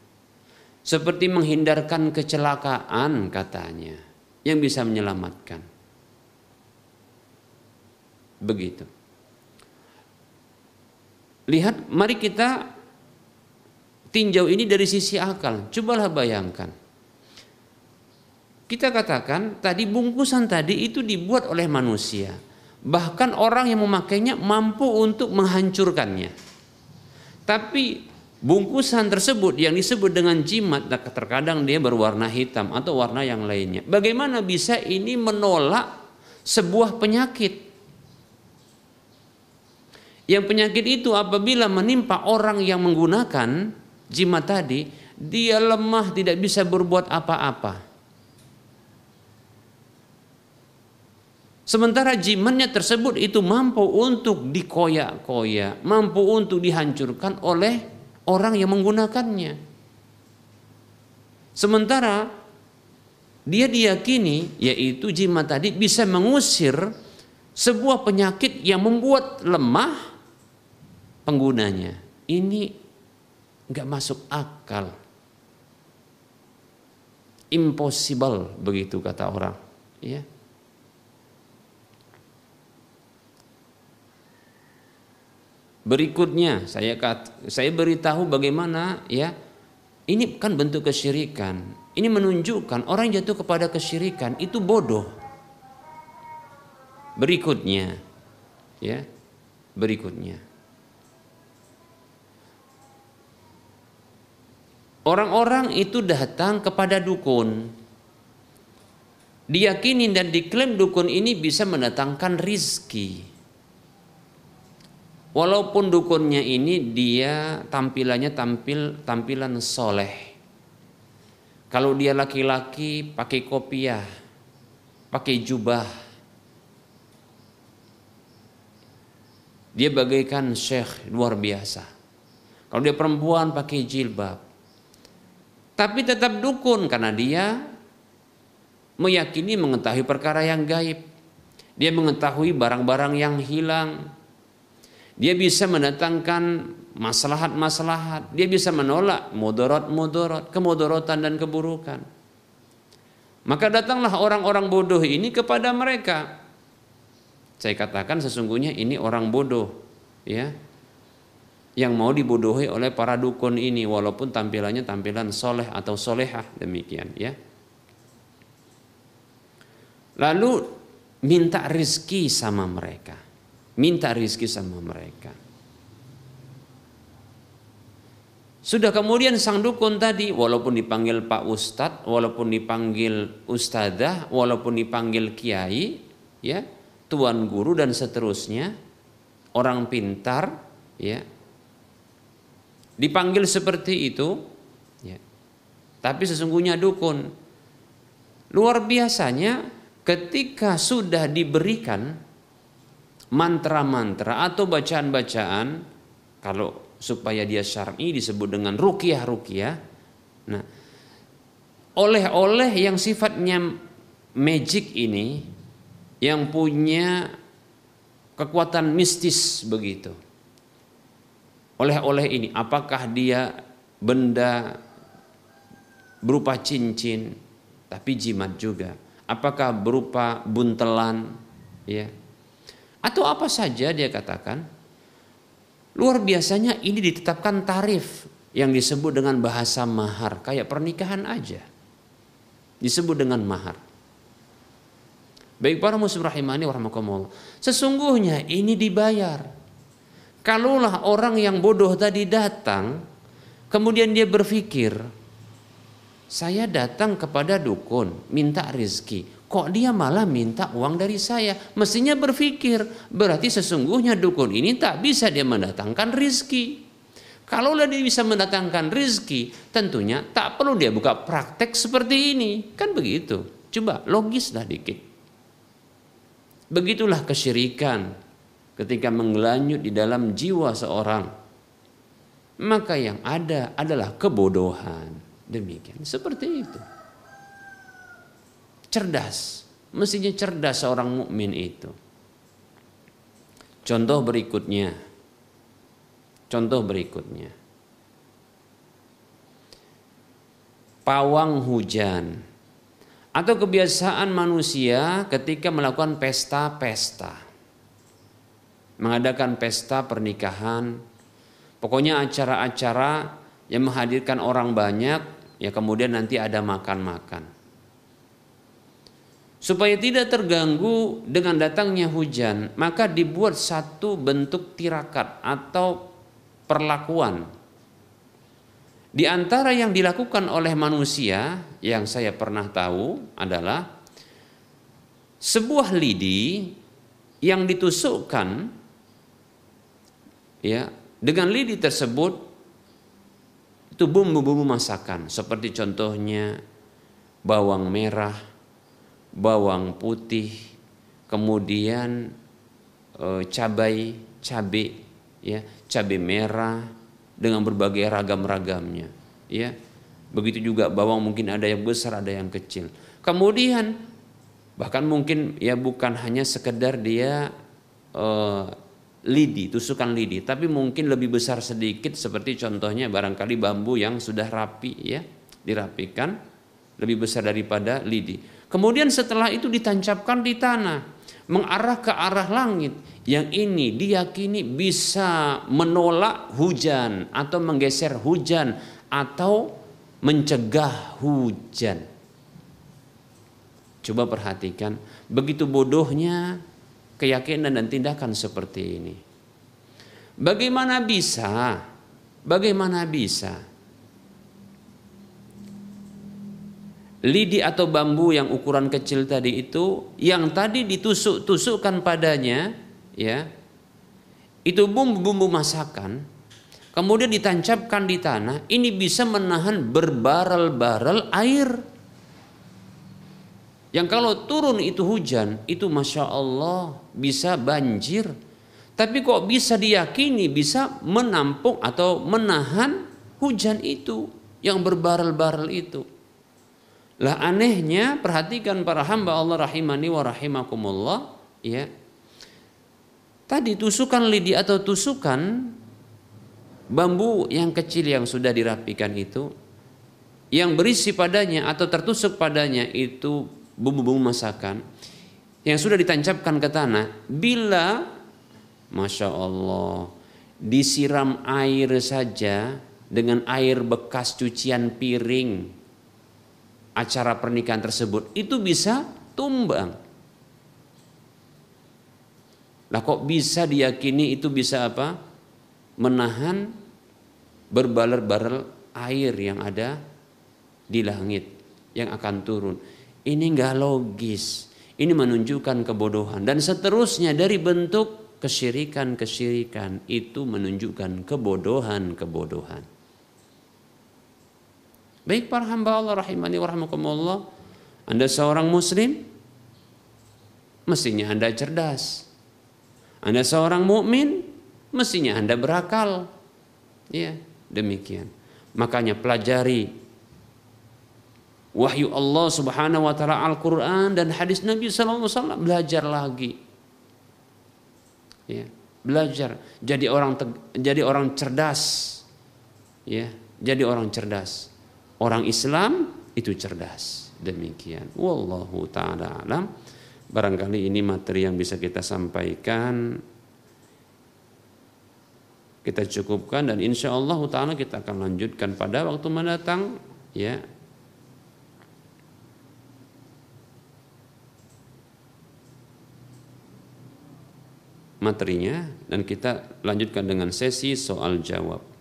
Seperti menghindarkan kecelakaan katanya yang bisa menyelamatkan. Begitu. Lihat, mari kita tinjau ini dari sisi akal. Cobalah bayangkan. Kita katakan tadi bungkusan tadi itu dibuat oleh manusia. Bahkan orang yang memakainya mampu untuk menghancurkannya. Tapi bungkusan tersebut yang disebut dengan jimat terkadang dia berwarna hitam atau warna yang lainnya. Bagaimana bisa ini menolak sebuah penyakit? Yang penyakit itu apabila menimpa orang yang menggunakan jimat tadi, dia lemah tidak bisa berbuat apa-apa. Sementara jimatnya tersebut itu mampu untuk dikoyak-koyak, mampu untuk dihancurkan oleh orang yang menggunakannya. Sementara dia diyakini yaitu jimat tadi bisa mengusir sebuah penyakit yang membuat lemah penggunanya. Ini nggak masuk akal. Impossible begitu kata orang. Ya. Berikutnya saya kat, saya beritahu bagaimana ya ini kan bentuk kesyirikan. Ini menunjukkan orang jatuh kepada kesyirikan itu bodoh. Berikutnya ya. Berikutnya Orang-orang itu datang kepada dukun. Diyakini dan diklaim dukun ini bisa mendatangkan rizki. Walaupun dukunnya ini dia tampilannya tampil tampilan soleh. Kalau dia laki-laki pakai kopiah, pakai jubah. Dia bagaikan syekh luar biasa. Kalau dia perempuan pakai jilbab tapi tetap dukun karena dia meyakini mengetahui perkara yang gaib. Dia mengetahui barang-barang yang hilang. Dia bisa mendatangkan maslahat-maslahat. Dia bisa menolak mudorot-mudorot, kemudorotan dan keburukan. Maka datanglah orang-orang bodoh ini kepada mereka. Saya katakan sesungguhnya ini orang bodoh, ya yang mau dibodohi oleh para dukun ini walaupun tampilannya tampilan soleh atau solehah demikian ya lalu minta rizki sama mereka minta rizki sama mereka sudah kemudian sang dukun tadi walaupun dipanggil pak ustadz walaupun dipanggil ustadzah walaupun dipanggil kiai ya tuan guru dan seterusnya orang pintar ya dipanggil seperti itu, ya. tapi sesungguhnya dukun. Luar biasanya ketika sudah diberikan mantra-mantra atau bacaan-bacaan, kalau supaya dia syar'i disebut dengan rukiah-rukiah. Nah, oleh-oleh yang sifatnya magic ini yang punya kekuatan mistis begitu oleh-oleh ini apakah dia benda berupa cincin tapi jimat juga apakah berupa buntelan ya atau apa saja dia katakan luar biasanya ini ditetapkan tarif yang disebut dengan bahasa mahar kayak pernikahan aja. Disebut dengan mahar. Baik para muslim rahimani warahmatullah sesungguhnya ini dibayar. Kalaulah orang yang bodoh tadi datang, kemudian dia berpikir, saya datang kepada dukun, minta rizki. Kok dia malah minta uang dari saya? Mestinya berpikir, berarti sesungguhnya dukun ini tak bisa dia mendatangkan rizki. Kalau dia bisa mendatangkan rizki, tentunya tak perlu dia buka praktek seperti ini. Kan begitu. Coba logislah dikit. Begitulah kesyirikan ketika menggelanyut di dalam jiwa seorang. Maka yang ada adalah kebodohan. Demikian. Seperti itu cerdas. Mestinya cerdas seorang mukmin itu. Contoh berikutnya. Contoh berikutnya. Pawang hujan atau kebiasaan manusia ketika melakukan pesta-pesta. Mengadakan pesta pernikahan, pokoknya acara-acara yang menghadirkan orang banyak, ya kemudian nanti ada makan-makan supaya tidak terganggu dengan datangnya hujan, maka dibuat satu bentuk tirakat atau perlakuan. Di antara yang dilakukan oleh manusia yang saya pernah tahu adalah sebuah lidi yang ditusukkan ya dengan lidi tersebut itu bumbu-bumbu masakan seperti contohnya bawang merah, bawang putih, kemudian e, cabai, cabai, ya, cabai merah dengan berbagai ragam-ragamnya, ya. Begitu juga bawang mungkin ada yang besar, ada yang kecil. Kemudian bahkan mungkin ya bukan hanya sekedar dia e, lidi, tusukan lidi, tapi mungkin lebih besar sedikit seperti contohnya barangkali bambu yang sudah rapi ya, dirapikan lebih besar daripada lidi. Kemudian setelah itu ditancapkan di tanah, mengarah ke arah langit. Yang ini diyakini bisa menolak hujan atau menggeser hujan atau mencegah hujan. Coba perhatikan, begitu bodohnya keyakinan dan tindakan seperti ini. Bagaimana bisa? Bagaimana bisa? Lidi atau bambu yang ukuran kecil tadi itu yang tadi ditusuk-tusukkan padanya ya itu bumbu-bumbu masakan kemudian ditancapkan di tanah ini bisa menahan berbarel-barel air. Yang kalau turun itu hujan itu masya Allah bisa banjir. Tapi kok bisa diyakini bisa menampung atau menahan hujan itu yang berbarel-barel itu lah anehnya perhatikan para hamba Allah rahimani wa rahimakumullah ya. Tadi tusukan lidi atau tusukan bambu yang kecil yang sudah dirapikan itu yang berisi padanya atau tertusuk padanya itu bumbu-bumbu masakan yang sudah ditancapkan ke tanah bila Masya Allah disiram air saja dengan air bekas cucian piring acara pernikahan tersebut itu bisa tumbang. Lah kok bisa diyakini itu bisa apa? Menahan berbaler-baler air yang ada di langit yang akan turun. Ini enggak logis. Ini menunjukkan kebodohan dan seterusnya dari bentuk kesyirikan-kesyirikan itu menunjukkan kebodohan-kebodohan. Baik para hamba Allah rahimani wa rahmakumullah. Anda seorang muslim mestinya Anda cerdas. Anda seorang mukmin mestinya Anda berakal. Ya, demikian. Makanya pelajari wahyu Allah Subhanahu wa taala Al-Qur'an dan hadis Nabi sallallahu alaihi wasallam belajar lagi. Ya, belajar jadi orang jadi orang cerdas. Ya, jadi orang cerdas. Orang Islam itu cerdas. Demikian. Wallahu taala alam. Barangkali ini materi yang bisa kita sampaikan. Kita cukupkan dan insya Allah taala kita akan lanjutkan pada waktu mendatang ya materinya dan kita lanjutkan dengan sesi soal jawab.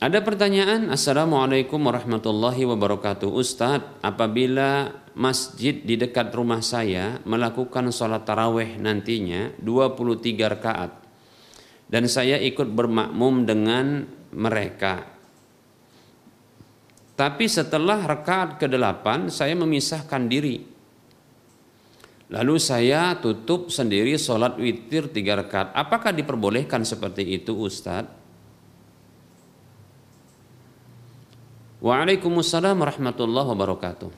Ada pertanyaan, Assalamualaikum warahmatullahi wabarakatuh. Ustadz, apabila masjid di dekat rumah saya melakukan sholat taraweh nantinya 23 rakaat dan saya ikut bermakmum dengan mereka. Tapi setelah rakaat ke-8 saya memisahkan diri. Lalu saya tutup sendiri sholat witir tiga rakaat. Apakah diperbolehkan seperti itu Ustadz? Waalaikumsalam warahmatullahi wabarakatuh.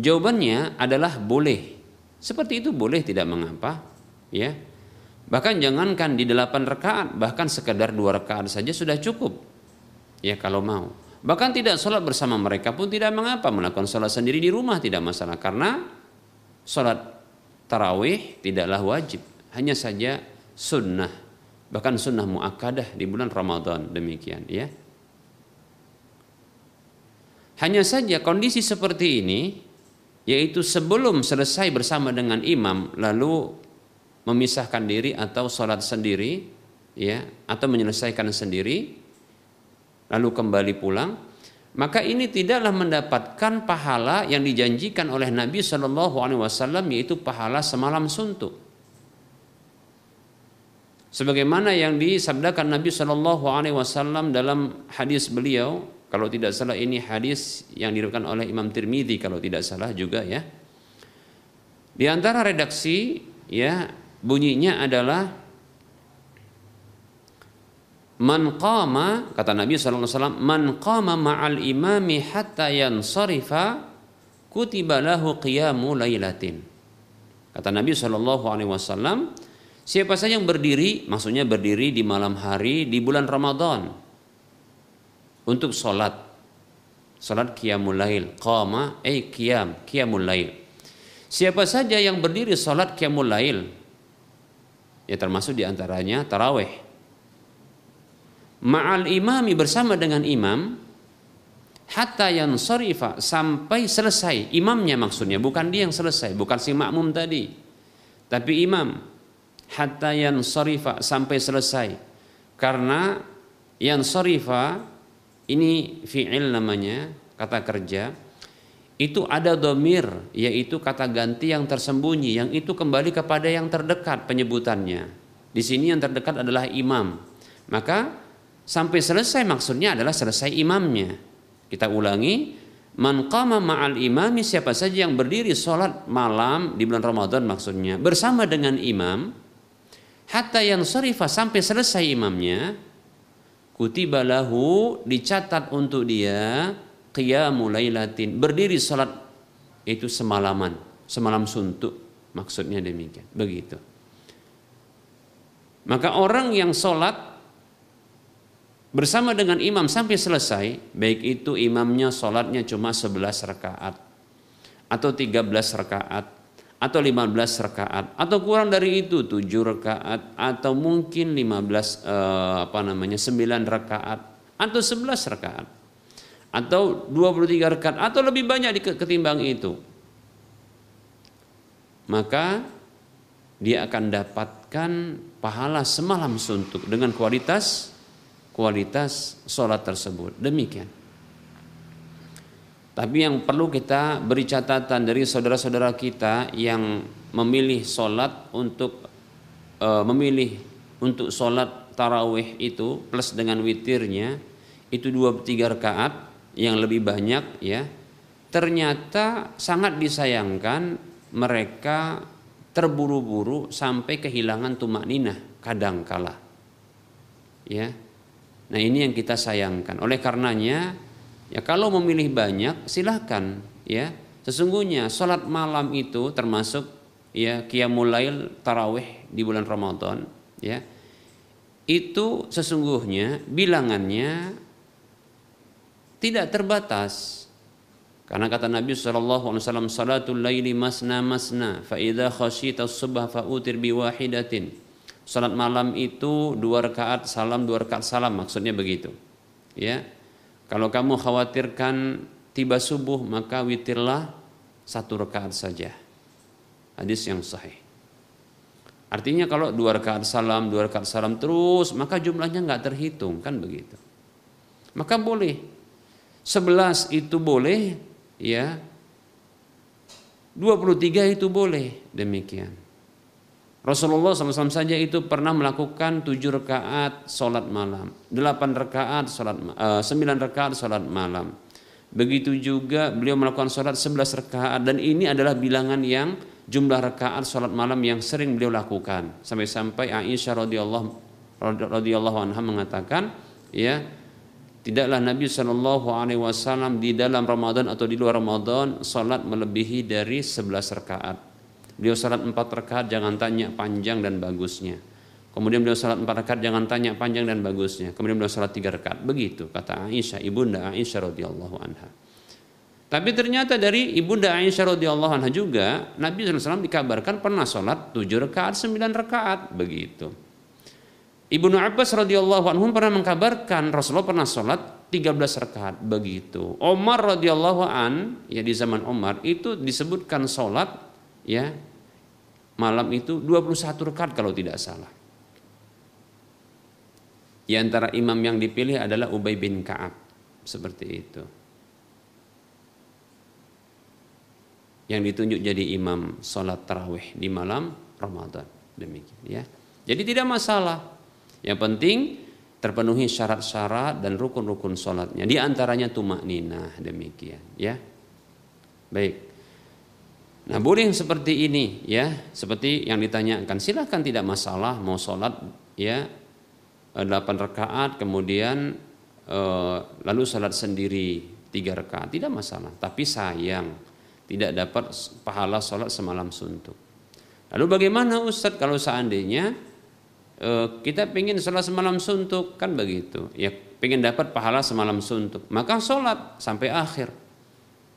Jawabannya adalah boleh. Seperti itu boleh tidak mengapa, ya. Bahkan jangankan di delapan rakaat, bahkan sekedar dua rakaat saja sudah cukup. Ya kalau mau. Bahkan tidak sholat bersama mereka pun tidak mengapa melakukan sholat sendiri di rumah tidak masalah karena sholat tarawih tidaklah wajib, hanya saja sunnah bahkan sunnah muakkadah di bulan Ramadan demikian ya. Hanya saja kondisi seperti ini yaitu sebelum selesai bersama dengan imam lalu memisahkan diri atau sholat sendiri ya atau menyelesaikan sendiri lalu kembali pulang maka ini tidaklah mendapatkan pahala yang dijanjikan oleh Nabi Shallallahu Alaihi Wasallam yaitu pahala semalam suntuk. Sebagaimana yang disabdakan Nabi Shallallahu Alaihi Wasallam dalam hadis beliau kalau tidak salah ini hadis yang diriwayatkan oleh Imam Tirmidzi kalau tidak salah juga ya. Di antara redaksi ya bunyinya adalah Man qama kata Nabi sallallahu alaihi wasallam man qama ma'al imami hatta yansarifa kutiba lahu qiyamu lailatin. Kata Nabi sallallahu alaihi wasallam siapa saja yang berdiri maksudnya berdiri di malam hari di bulan Ramadan untuk sholat. Sholat qiyamul lail. Qama eh qiyam qiyamul lail. Siapa saja yang berdiri sholat qiyamul lail ya termasuk di antaranya taraweh. Ma'al imami bersama dengan imam hatta yang sorifa sampai selesai. Imamnya maksudnya bukan dia yang selesai bukan si makmum tadi. Tapi imam hatta yang sorifa sampai selesai. Karena yang sorifa ini fi'il namanya, kata kerja. Itu ada domir, yaitu kata ganti yang tersembunyi, yang itu kembali kepada yang terdekat penyebutannya. Di sini yang terdekat adalah imam. Maka sampai selesai maksudnya adalah selesai imamnya. Kita ulangi, man qama ma'al imami siapa saja yang berdiri sholat malam di bulan Ramadan maksudnya bersama dengan imam hatta yang syarifah sampai selesai imamnya kutiba lahu dicatat untuk dia qiyamul lailatin berdiri salat itu semalaman semalam suntuk maksudnya demikian begitu. Maka orang yang sholat bersama dengan imam sampai selesai baik itu imamnya sholatnya cuma 11 rakaat atau 13 rakaat atau 15 rakaat. Atau kurang dari itu 7 rakaat. Atau mungkin 15 eh, apa namanya 9 rakaat. Atau 11 rakaat. Atau 23 rakaat. Atau lebih banyak ketimbang itu. Maka dia akan dapatkan pahala semalam suntuk dengan kualitas kualitas sholat tersebut. Demikian tapi yang perlu kita beri catatan dari saudara-saudara kita yang memilih sholat untuk e, memilih untuk sholat tarawih itu plus dengan witirnya itu dua tiga rakaat yang lebih banyak ya. Ternyata sangat disayangkan mereka terburu-buru sampai kehilangan tumak ninah kadang kala ya. Nah ini yang kita sayangkan. Oleh karenanya Ya kalau memilih banyak silahkan ya. Sesungguhnya sholat malam itu termasuk ya qiyamul lail tarawih di bulan Ramadan ya. Itu sesungguhnya bilangannya tidak terbatas. Karena kata Nabi wasallam salatul laili masna masna fa idza khasyita subha fa utir bi wahidatin. Salat malam itu dua rakaat salam dua rakaat salam maksudnya begitu. Ya. Kalau kamu khawatirkan tiba subuh maka witirlah satu rakaat saja. Hadis yang sahih. Artinya kalau dua rakaat salam, dua rakaat salam terus, maka jumlahnya nggak terhitung kan begitu. Maka boleh. Sebelas itu boleh, ya. 23 itu boleh demikian. Rasulullah SAW saja itu pernah melakukan tujuh rakaat sholat malam, delapan rakaat sholat, uh, sembilan rakaat sholat malam. Begitu juga beliau melakukan sholat sebelas rakaat dan ini adalah bilangan yang jumlah rakaat sholat malam yang sering beliau lakukan. Sampai-sampai Aisyah radhiyallahu radhiyallahu anha mengatakan, ya tidaklah Nabi Shallallahu Alaihi Wasallam di dalam Ramadan atau di luar Ramadan sholat melebihi dari sebelas rakaat. Beliau salat empat rakaat jangan tanya panjang dan bagusnya. Kemudian beliau salat empat rakaat jangan tanya panjang dan bagusnya. Kemudian beliau salat tiga rakaat. Begitu kata Aisyah, ibunda Aisyah radhiyallahu anha. Tapi ternyata dari ibunda Aisyah radhiyallahu anha juga Nabi SAW dikabarkan pernah sholat tujuh rakaat, sembilan rakaat begitu. Ibnu Abbas radhiyallahu anhu pernah mengkabarkan Rasulullah pernah sholat 13 rakaat begitu. Omar radhiyallahu an ya di zaman Omar itu disebutkan sholat ya malam itu 21 rakaat kalau tidak salah. Di antara imam yang dipilih adalah Ubay bin Ka'ab. Seperti itu. Yang ditunjuk jadi imam sholat tarawih di malam Ramadan. Demikian ya. Jadi tidak masalah. Yang penting terpenuhi syarat-syarat dan rukun-rukun sholatnya. Di antaranya tumak nina demikian ya. Baik. Nah boleh seperti ini ya, seperti yang ditanyakan. Silahkan tidak masalah mau sholat ya 8 rakaat kemudian eh, lalu sholat sendiri tiga rakaat tidak masalah. Tapi sayang tidak dapat pahala sholat semalam suntuk. Lalu bagaimana Ustadz kalau seandainya eh, kita ingin sholat semalam suntuk kan begitu ya pengen dapat pahala semalam suntuk maka sholat sampai akhir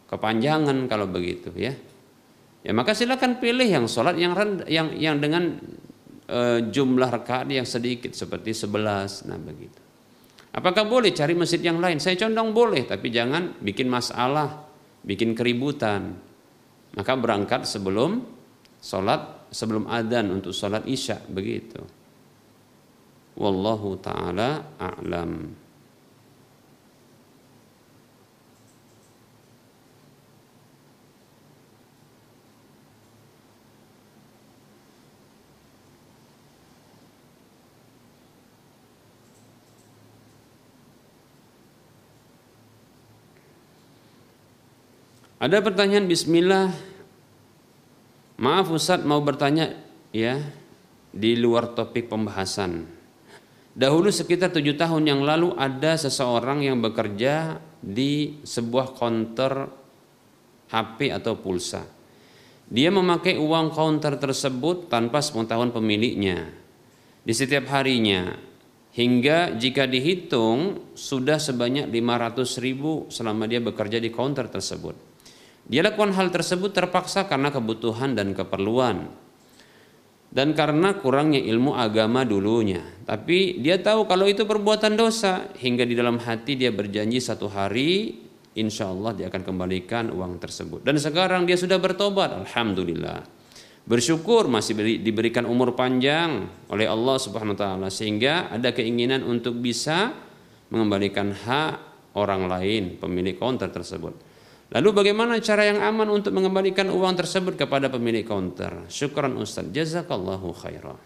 kepanjangan kalau begitu ya ya maka silakan pilih yang sholat yang rendah, yang yang dengan e, jumlah rakaat yang sedikit seperti 11 nah begitu. Apakah boleh cari masjid yang lain? Saya condong boleh tapi jangan bikin masalah bikin keributan. Maka berangkat sebelum sholat sebelum adzan untuk sholat isya begitu. Wallahu taala a'lam Ada pertanyaan bismillah. Maaf Ustaz mau bertanya ya di luar topik pembahasan. Dahulu sekitar tujuh tahun yang lalu ada seseorang yang bekerja di sebuah counter HP atau pulsa. Dia memakai uang counter tersebut tanpa sepengetahuan pemiliknya. Di setiap harinya hingga jika dihitung sudah sebanyak 500 ribu selama dia bekerja di counter tersebut. Dia lakukan hal tersebut terpaksa karena kebutuhan dan keperluan dan karena kurangnya ilmu agama dulunya. Tapi dia tahu kalau itu perbuatan dosa hingga di dalam hati dia berjanji satu hari insya Allah dia akan kembalikan uang tersebut. Dan sekarang dia sudah bertobat, alhamdulillah. Bersyukur masih diberikan umur panjang oleh Allah Subhanahu wa taala sehingga ada keinginan untuk bisa mengembalikan hak orang lain pemilik konter tersebut. Lalu bagaimana cara yang aman untuk mengembalikan uang tersebut kepada pemilik counter? Syukran Ustaz. Jazakallahu khairan.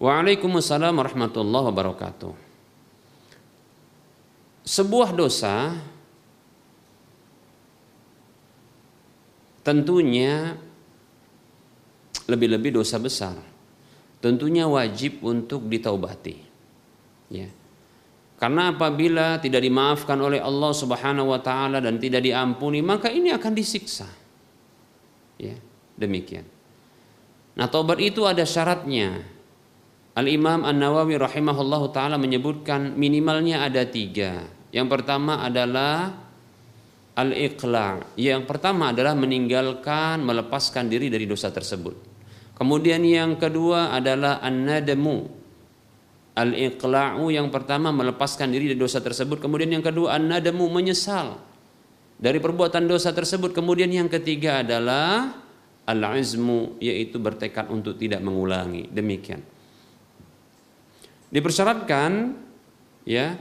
Waalaikumsalam warahmatullahi wabarakatuh. Sebuah dosa tentunya lebih-lebih dosa besar. Tentunya wajib untuk ditaubati. Ya. Karena apabila tidak dimaafkan oleh Allah Subhanahu wa taala dan tidak diampuni, maka ini akan disiksa. Ya, demikian. Nah, taubat itu ada syaratnya. Al-Imam An-Nawawi rahimahullahu taala menyebutkan minimalnya ada tiga. Yang pertama adalah al-iqla. Yang pertama adalah meninggalkan, melepaskan diri dari dosa tersebut. Kemudian yang kedua adalah an-nadamu, Al-iqla'u yang pertama melepaskan diri dari dosa tersebut, kemudian yang kedua an-nadamu menyesal dari perbuatan dosa tersebut, kemudian yang ketiga adalah al-azmu yaitu bertekad untuk tidak mengulangi. Demikian. Dipersyaratkan ya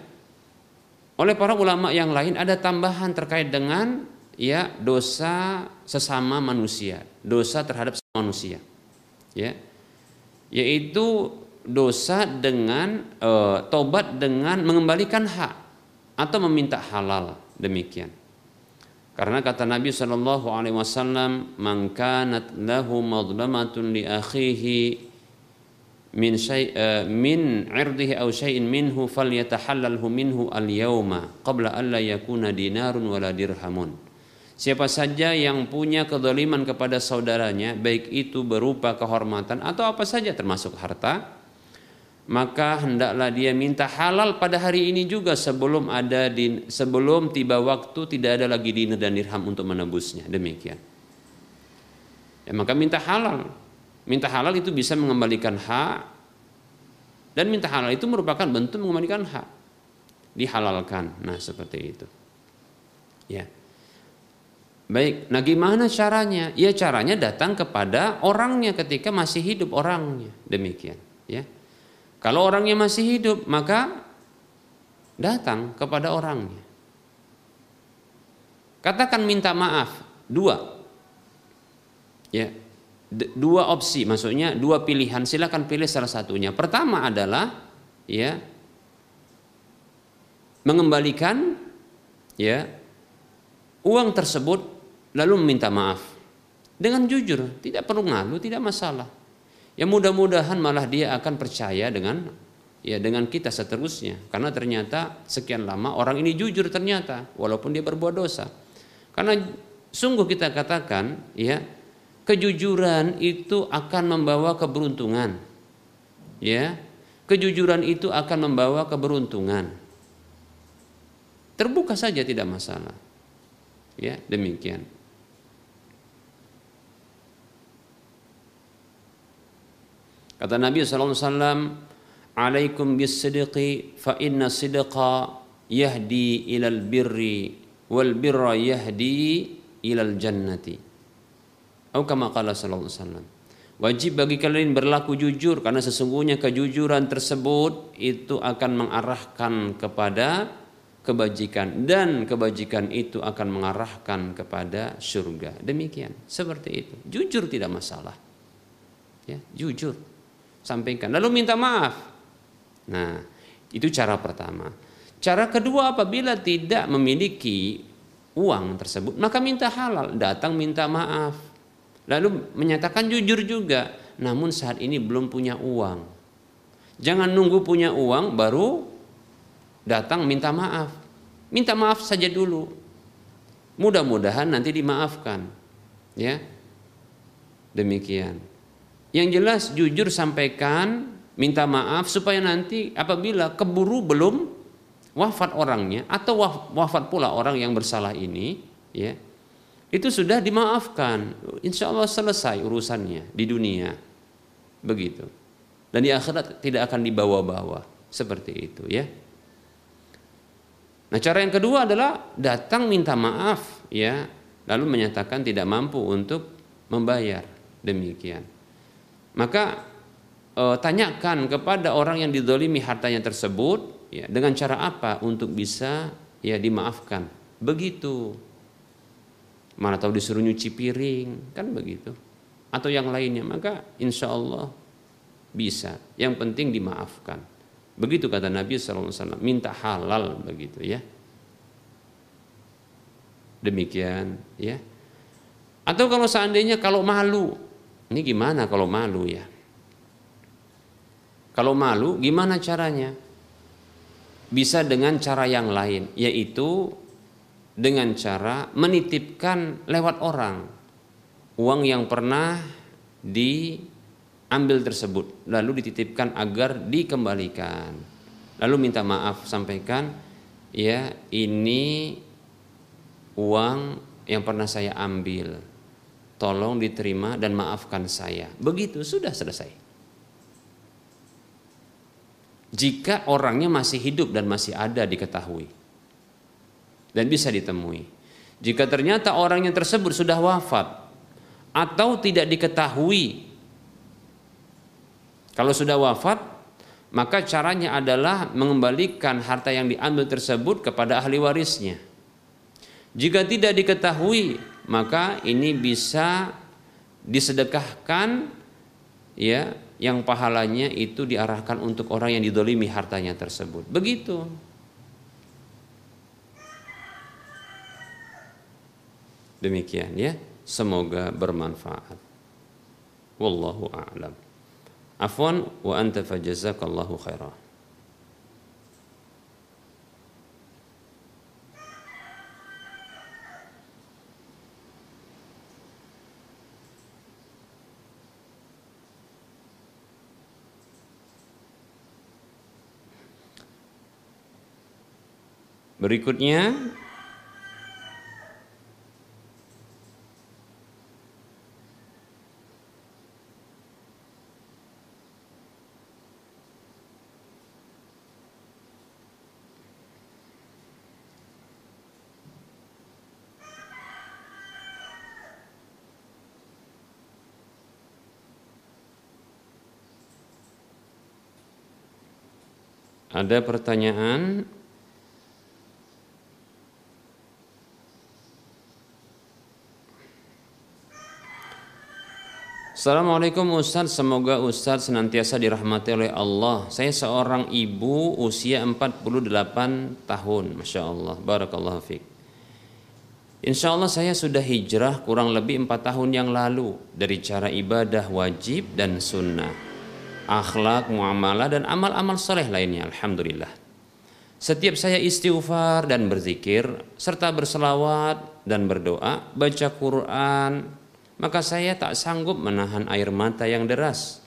oleh para ulama yang lain ada tambahan terkait dengan ya dosa sesama manusia, dosa terhadap manusia. Ya. Yaitu dosa dengan e, tobat dengan mengembalikan hak atau meminta halal demikian. Karena kata Nabi Shallallahu Alaihi Wasallam, "Man kanat lahu madlamatun li akhihi min syai uh, min irdihi aw syai'in minhu falyatahallalhu minhu al-yawma qabla an la yakuna dinarun wala dirhamun. Siapa saja yang punya kezaliman kepada saudaranya, baik itu berupa kehormatan atau apa saja termasuk harta, maka hendaklah dia minta halal pada hari ini juga sebelum ada din, sebelum tiba waktu tidak ada lagi dinar dan dirham untuk menebusnya. Demikian. Ya, maka minta halal Minta halal itu bisa mengembalikan hak dan minta halal itu merupakan bentuk mengembalikan hak. Dihalalkan. Nah, seperti itu. Ya. Baik, nah gimana caranya? Ya caranya datang kepada orangnya ketika masih hidup orangnya. Demikian, ya. Kalau orangnya masih hidup, maka datang kepada orangnya. Katakan minta maaf, dua. Ya, dua opsi maksudnya dua pilihan silakan pilih salah satunya pertama adalah ya mengembalikan ya uang tersebut lalu meminta maaf dengan jujur tidak perlu ngalu tidak masalah ya mudah-mudahan malah dia akan percaya dengan ya dengan kita seterusnya karena ternyata sekian lama orang ini jujur ternyata walaupun dia berbuat dosa karena sungguh kita katakan ya kejujuran itu akan membawa keberuntungan. Ya. Kejujuran itu akan membawa keberuntungan. Terbuka saja tidak masalah. Ya, demikian. Kata Nabi wasallam, "Alaikum bis-sidqi fa inna sidqa yahdi ilal birri wal birra yahdi ilal jannati." Atau kama alaihi wasallam. Wajib bagi kalian berlaku jujur karena sesungguhnya kejujuran tersebut itu akan mengarahkan kepada kebajikan dan kebajikan itu akan mengarahkan kepada surga. Demikian, seperti itu. Jujur tidak masalah. Ya, jujur. Sampaikan lalu minta maaf. Nah, itu cara pertama. Cara kedua apabila tidak memiliki uang tersebut, maka minta halal, datang minta maaf Lalu menyatakan jujur juga, namun saat ini belum punya uang. Jangan nunggu punya uang baru datang minta maaf. Minta maaf saja dulu. Mudah-mudahan nanti dimaafkan. Ya. Demikian. Yang jelas jujur sampaikan, minta maaf supaya nanti apabila keburu belum wafat orangnya atau wafat pula orang yang bersalah ini, ya itu sudah dimaafkan. Insya Allah selesai urusannya di dunia. Begitu. Dan di akhirat tidak akan dibawa-bawa. Seperti itu ya. Nah cara yang kedua adalah datang minta maaf ya. Lalu menyatakan tidak mampu untuk membayar. Demikian. Maka e, tanyakan kepada orang yang didolimi hartanya tersebut ya dengan cara apa untuk bisa ya dimaafkan. Begitu. Mana tahu disuruh nyuci piring kan begitu. Atau yang lainnya maka insya Allah bisa. Yang penting dimaafkan. Begitu kata Nabi SAW minta halal begitu ya. Demikian ya. Atau kalau seandainya kalau malu ini gimana kalau malu ya? Kalau malu gimana caranya? Bisa dengan cara yang lain yaitu dengan cara menitipkan lewat orang uang yang pernah diambil tersebut lalu dititipkan agar dikembalikan. Lalu minta maaf sampaikan ya ini uang yang pernah saya ambil tolong diterima dan maafkan saya begitu sudah selesai jika orangnya masih hidup dan masih ada diketahui dan bisa ditemui. Jika ternyata orang yang tersebut sudah wafat atau tidak diketahui. Kalau sudah wafat, maka caranya adalah mengembalikan harta yang diambil tersebut kepada ahli warisnya. Jika tidak diketahui, maka ini bisa disedekahkan ya yang pahalanya itu diarahkan untuk orang yang didolimi hartanya tersebut. Begitu. Demikian ya. Semoga bermanfaat. Wallahu a'lam. Afwan wa anta fajazakallahu khairah. Berikutnya. Ada pertanyaan Assalamualaikum Ustaz, semoga Ustaz senantiasa dirahmati oleh Allah. Saya seorang ibu usia 48 tahun, Masya Allah, Barakallahu fiqh. Insya Allah saya sudah hijrah kurang lebih 4 tahun yang lalu dari cara ibadah wajib dan sunnah, akhlak, muamalah dan amal-amal soleh lainnya. Alhamdulillah. Setiap saya istighfar dan berzikir serta berselawat dan berdoa, baca Quran, maka saya tak sanggup menahan air mata yang deras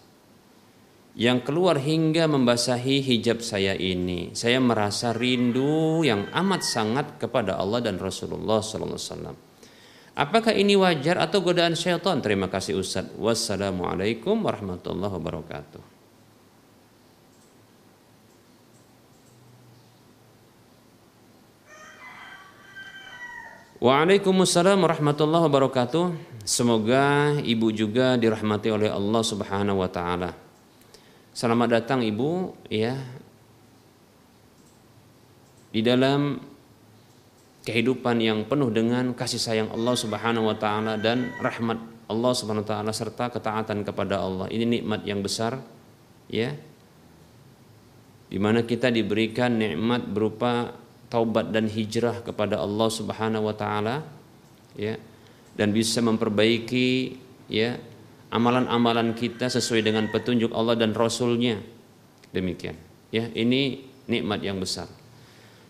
yang keluar hingga membasahi hijab saya ini. Saya merasa rindu yang amat sangat kepada Allah dan Rasulullah SAW. Apakah ini wajar atau godaan syaitan? Terima kasih Ustaz. Wassalamualaikum warahmatullahi wabarakatuh. Waalaikumsalam warahmatullahi wabarakatuh. Semoga ibu juga dirahmati oleh Allah Subhanahu wa taala. Selamat datang ibu ya. Di dalam kehidupan yang penuh dengan kasih sayang Allah Subhanahu wa taala dan rahmat Allah Subhanahu wa taala serta ketaatan kepada Allah. Ini nikmat yang besar ya. Di mana kita diberikan nikmat berupa taubat dan hijrah kepada Allah Subhanahu wa taala ya dan bisa memperbaiki ya amalan-amalan kita sesuai dengan petunjuk Allah dan Rasulnya. Demikian ya ini nikmat yang besar.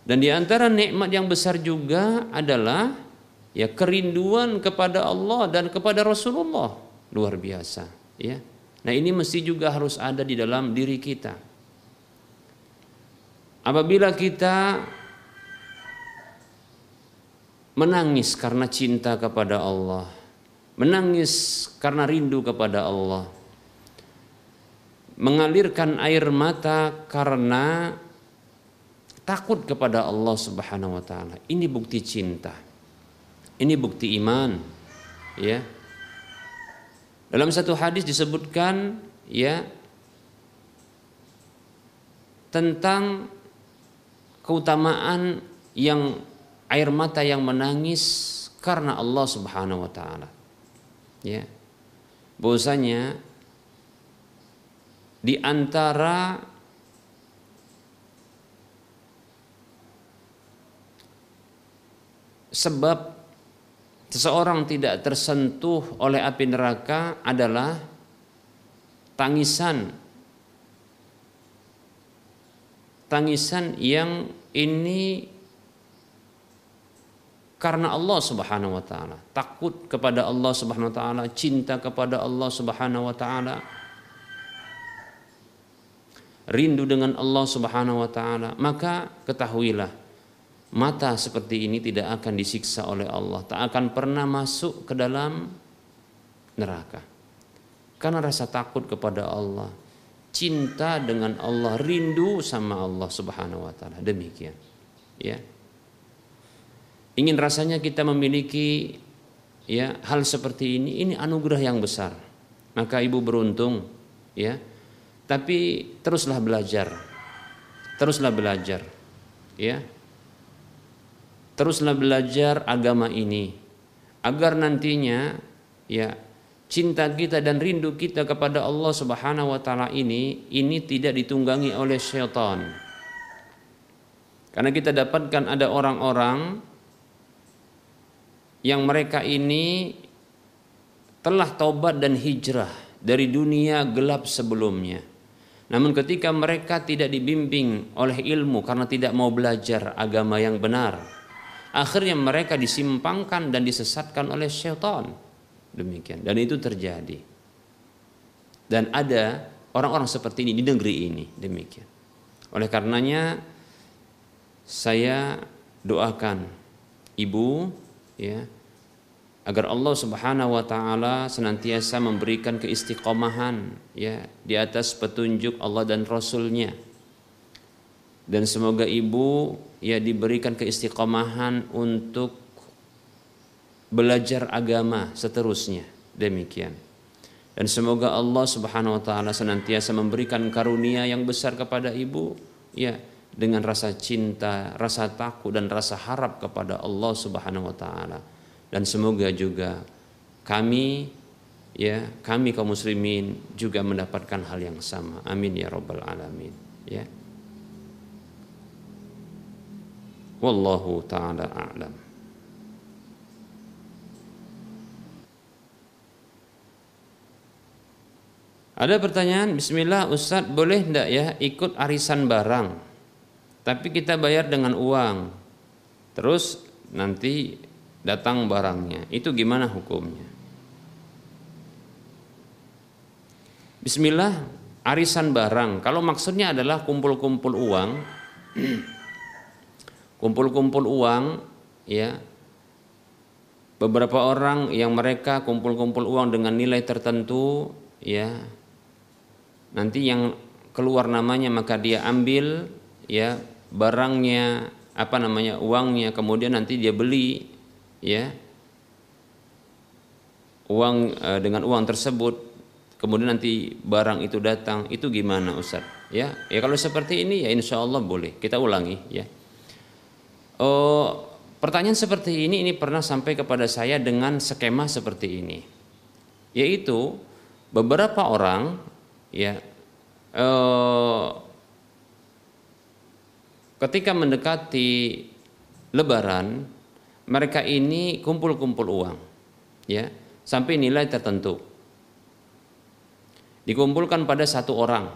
Dan di antara nikmat yang besar juga adalah ya kerinduan kepada Allah dan kepada Rasulullah. Luar biasa ya. Nah ini mesti juga harus ada di dalam diri kita. Apabila kita menangis karena cinta kepada Allah, menangis karena rindu kepada Allah, mengalirkan air mata karena takut kepada Allah Subhanahu wa taala. Ini bukti cinta. Ini bukti iman. Ya. Dalam satu hadis disebutkan ya tentang keutamaan yang air mata yang menangis karena Allah Subhanahu wa taala. Ya. Bahwasanya di antara sebab seseorang tidak tersentuh oleh api neraka adalah tangisan tangisan yang ini karena Allah Subhanahu wa taala, takut kepada Allah Subhanahu wa taala, cinta kepada Allah Subhanahu wa taala, rindu dengan Allah Subhanahu wa taala, maka ketahuilah mata seperti ini tidak akan disiksa oleh Allah, tak akan pernah masuk ke dalam neraka. Karena rasa takut kepada Allah, cinta dengan Allah, rindu sama Allah Subhanahu wa taala. Demikian. Ya ingin rasanya kita memiliki ya hal seperti ini ini anugerah yang besar. Maka ibu beruntung ya. Tapi teruslah belajar. Teruslah belajar. Ya. Teruslah belajar agama ini agar nantinya ya cinta kita dan rindu kita kepada Allah Subhanahu wa taala ini ini tidak ditunggangi oleh syaitan. Karena kita dapatkan ada orang-orang yang mereka ini telah taubat dan hijrah dari dunia gelap sebelumnya. Namun ketika mereka tidak dibimbing oleh ilmu karena tidak mau belajar agama yang benar, akhirnya mereka disimpangkan dan disesatkan oleh syaitan. Demikian dan itu terjadi. Dan ada orang-orang seperti ini di negeri ini demikian. Oleh karenanya saya doakan ibu ya agar Allah Subhanahu wa taala senantiasa memberikan keistiqomahan ya di atas petunjuk Allah dan Rasulnya. Dan semoga ibu ya diberikan keistiqomahan untuk belajar agama seterusnya. Demikian. Dan semoga Allah Subhanahu wa taala senantiasa memberikan karunia yang besar kepada ibu ya dengan rasa cinta, rasa takut dan rasa harap kepada Allah Subhanahu wa taala. Dan semoga juga kami ya kami kaum muslimin juga mendapatkan hal yang sama. Amin ya rabbal alamin ya. Wallahu taala a'lam. Ada pertanyaan, Bismillah Ustadz boleh tidak ya ikut arisan barang Tapi kita bayar dengan uang Terus nanti datang barangnya. Itu gimana hukumnya? Bismillah, arisan barang. Kalau maksudnya adalah kumpul-kumpul uang, kumpul-kumpul uang, ya. Beberapa orang yang mereka kumpul-kumpul uang dengan nilai tertentu, ya. Nanti yang keluar namanya maka dia ambil, ya, barangnya, apa namanya, uangnya, kemudian nanti dia beli ya. Uang e, dengan uang tersebut kemudian nanti barang itu datang itu gimana Ustaz? Ya ya kalau seperti ini ya insya Allah boleh. Kita ulangi ya. Oh pertanyaan seperti ini ini pernah sampai kepada saya dengan skema seperti ini. Yaitu beberapa orang ya eh, ketika mendekati Lebaran mereka ini kumpul-kumpul uang ya sampai nilai tertentu. Dikumpulkan pada satu orang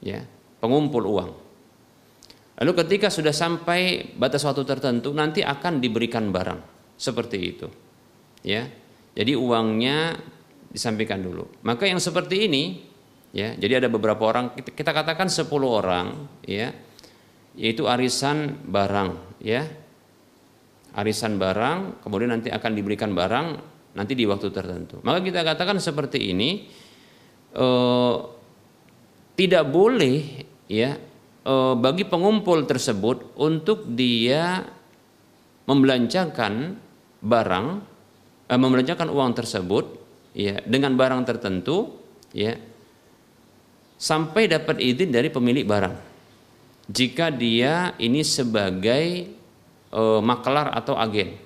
ya pengumpul uang. Lalu ketika sudah sampai batas waktu tertentu nanti akan diberikan barang. Seperti itu ya. Jadi uangnya disampaikan dulu. Maka yang seperti ini ya jadi ada beberapa orang kita katakan 10 orang ya yaitu arisan barang ya arisan barang, kemudian nanti akan diberikan barang nanti di waktu tertentu. Maka kita katakan seperti ini eh, tidak boleh ya eh, bagi pengumpul tersebut untuk dia membelanjakan barang, eh, membelanjakan uang tersebut ya dengan barang tertentu ya sampai dapat izin dari pemilik barang. Jika dia ini sebagai e, makelar atau agen.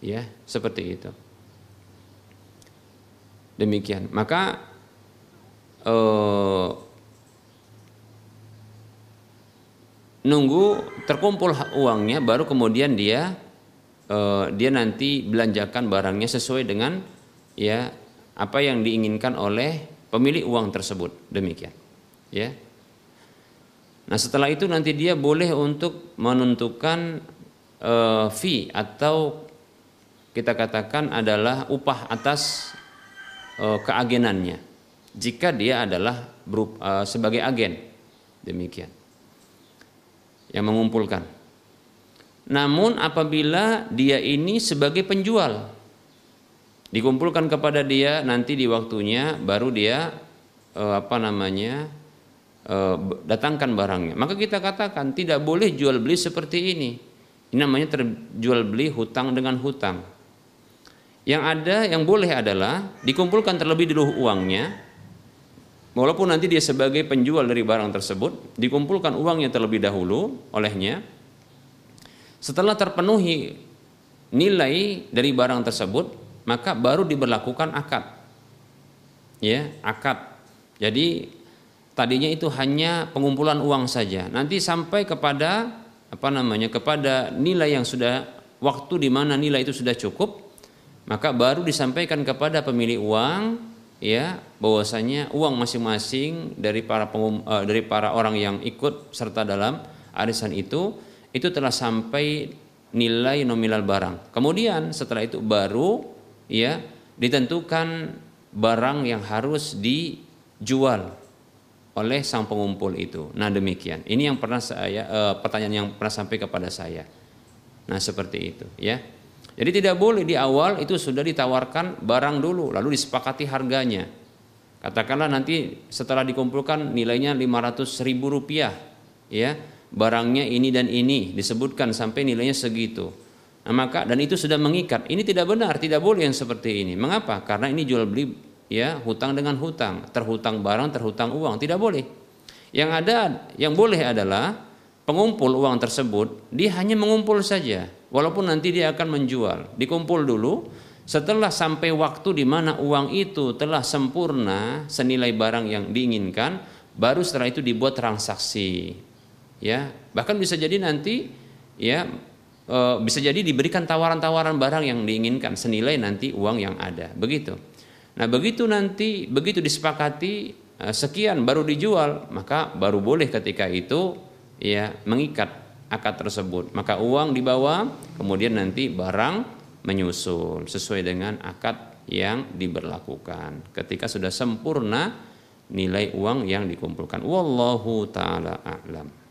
Ya, seperti itu. Demikian. Maka e, nunggu terkumpul uangnya baru kemudian dia e, dia nanti belanjakan barangnya sesuai dengan ya apa yang diinginkan oleh pemilik uang tersebut. Demikian. Ya. Nah setelah itu nanti dia boleh untuk menentukan uh, fee atau kita katakan adalah upah atas uh, keagenannya. Jika dia adalah berup, uh, sebagai agen. Demikian. Yang mengumpulkan. Namun apabila dia ini sebagai penjual dikumpulkan kepada dia nanti di waktunya baru dia uh, apa namanya datangkan barangnya. Maka kita katakan tidak boleh jual beli seperti ini. Ini namanya terjual beli hutang dengan hutang. Yang ada yang boleh adalah dikumpulkan terlebih dulu uangnya, walaupun nanti dia sebagai penjual dari barang tersebut, dikumpulkan uangnya terlebih dahulu olehnya. Setelah terpenuhi nilai dari barang tersebut, maka baru diberlakukan akad. Ya, akad. Jadi tadinya itu hanya pengumpulan uang saja. Nanti sampai kepada apa namanya? kepada nilai yang sudah waktu di mana nilai itu sudah cukup, maka baru disampaikan kepada pemilik uang ya bahwasanya uang masing-masing dari para pengum, uh, dari para orang yang ikut serta dalam arisan itu itu telah sampai nilai nominal barang. Kemudian setelah itu baru ya ditentukan barang yang harus dijual oleh sang pengumpul itu. Nah demikian. Ini yang pernah saya uh, pertanyaan yang pernah sampai kepada saya. Nah seperti itu ya. Jadi tidak boleh di awal itu sudah ditawarkan barang dulu lalu disepakati harganya. Katakanlah nanti setelah dikumpulkan nilainya 500 ribu rupiah ya barangnya ini dan ini disebutkan sampai nilainya segitu. Nah, maka dan itu sudah mengikat. Ini tidak benar, tidak boleh yang seperti ini. Mengapa? Karena ini jual beli ya hutang dengan hutang, terhutang barang, terhutang uang, tidak boleh. Yang ada yang boleh adalah pengumpul uang tersebut dia hanya mengumpul saja walaupun nanti dia akan menjual. Dikumpul dulu, setelah sampai waktu di mana uang itu telah sempurna senilai barang yang diinginkan, baru setelah itu dibuat transaksi. Ya, bahkan bisa jadi nanti ya e, bisa jadi diberikan tawaran-tawaran barang yang diinginkan senilai nanti uang yang ada. Begitu. Nah, begitu nanti begitu disepakati e, sekian baru dijual, maka baru boleh ketika itu ya mengikat akad tersebut. Maka uang dibawa, kemudian nanti barang menyusul sesuai dengan akad yang diberlakukan. Ketika sudah sempurna nilai uang yang dikumpulkan. Wallahu taala a'lam.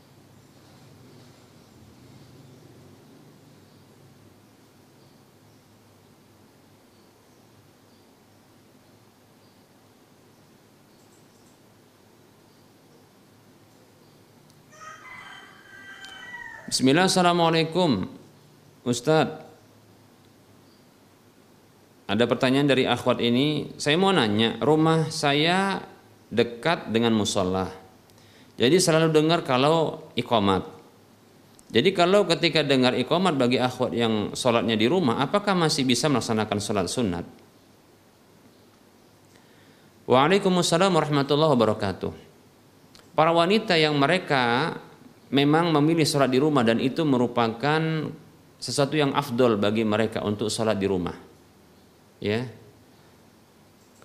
Bismillah, Assalamualaikum. Ustadz Ada pertanyaan dari akhwat ini. Saya mau nanya Rumah saya dekat dengan musola. Jadi selalu dengar kalau ikomat Jadi kalau ketika dengar ikomat bagi akhwat yang sholatnya di rumah Apakah masih bisa melaksanakan sholat sunat? Waalaikumsalam warahmatullahi wabarakatuh. Para wanita yang mereka memang memilih sholat di rumah dan itu merupakan sesuatu yang afdol bagi mereka untuk sholat di rumah. Ya,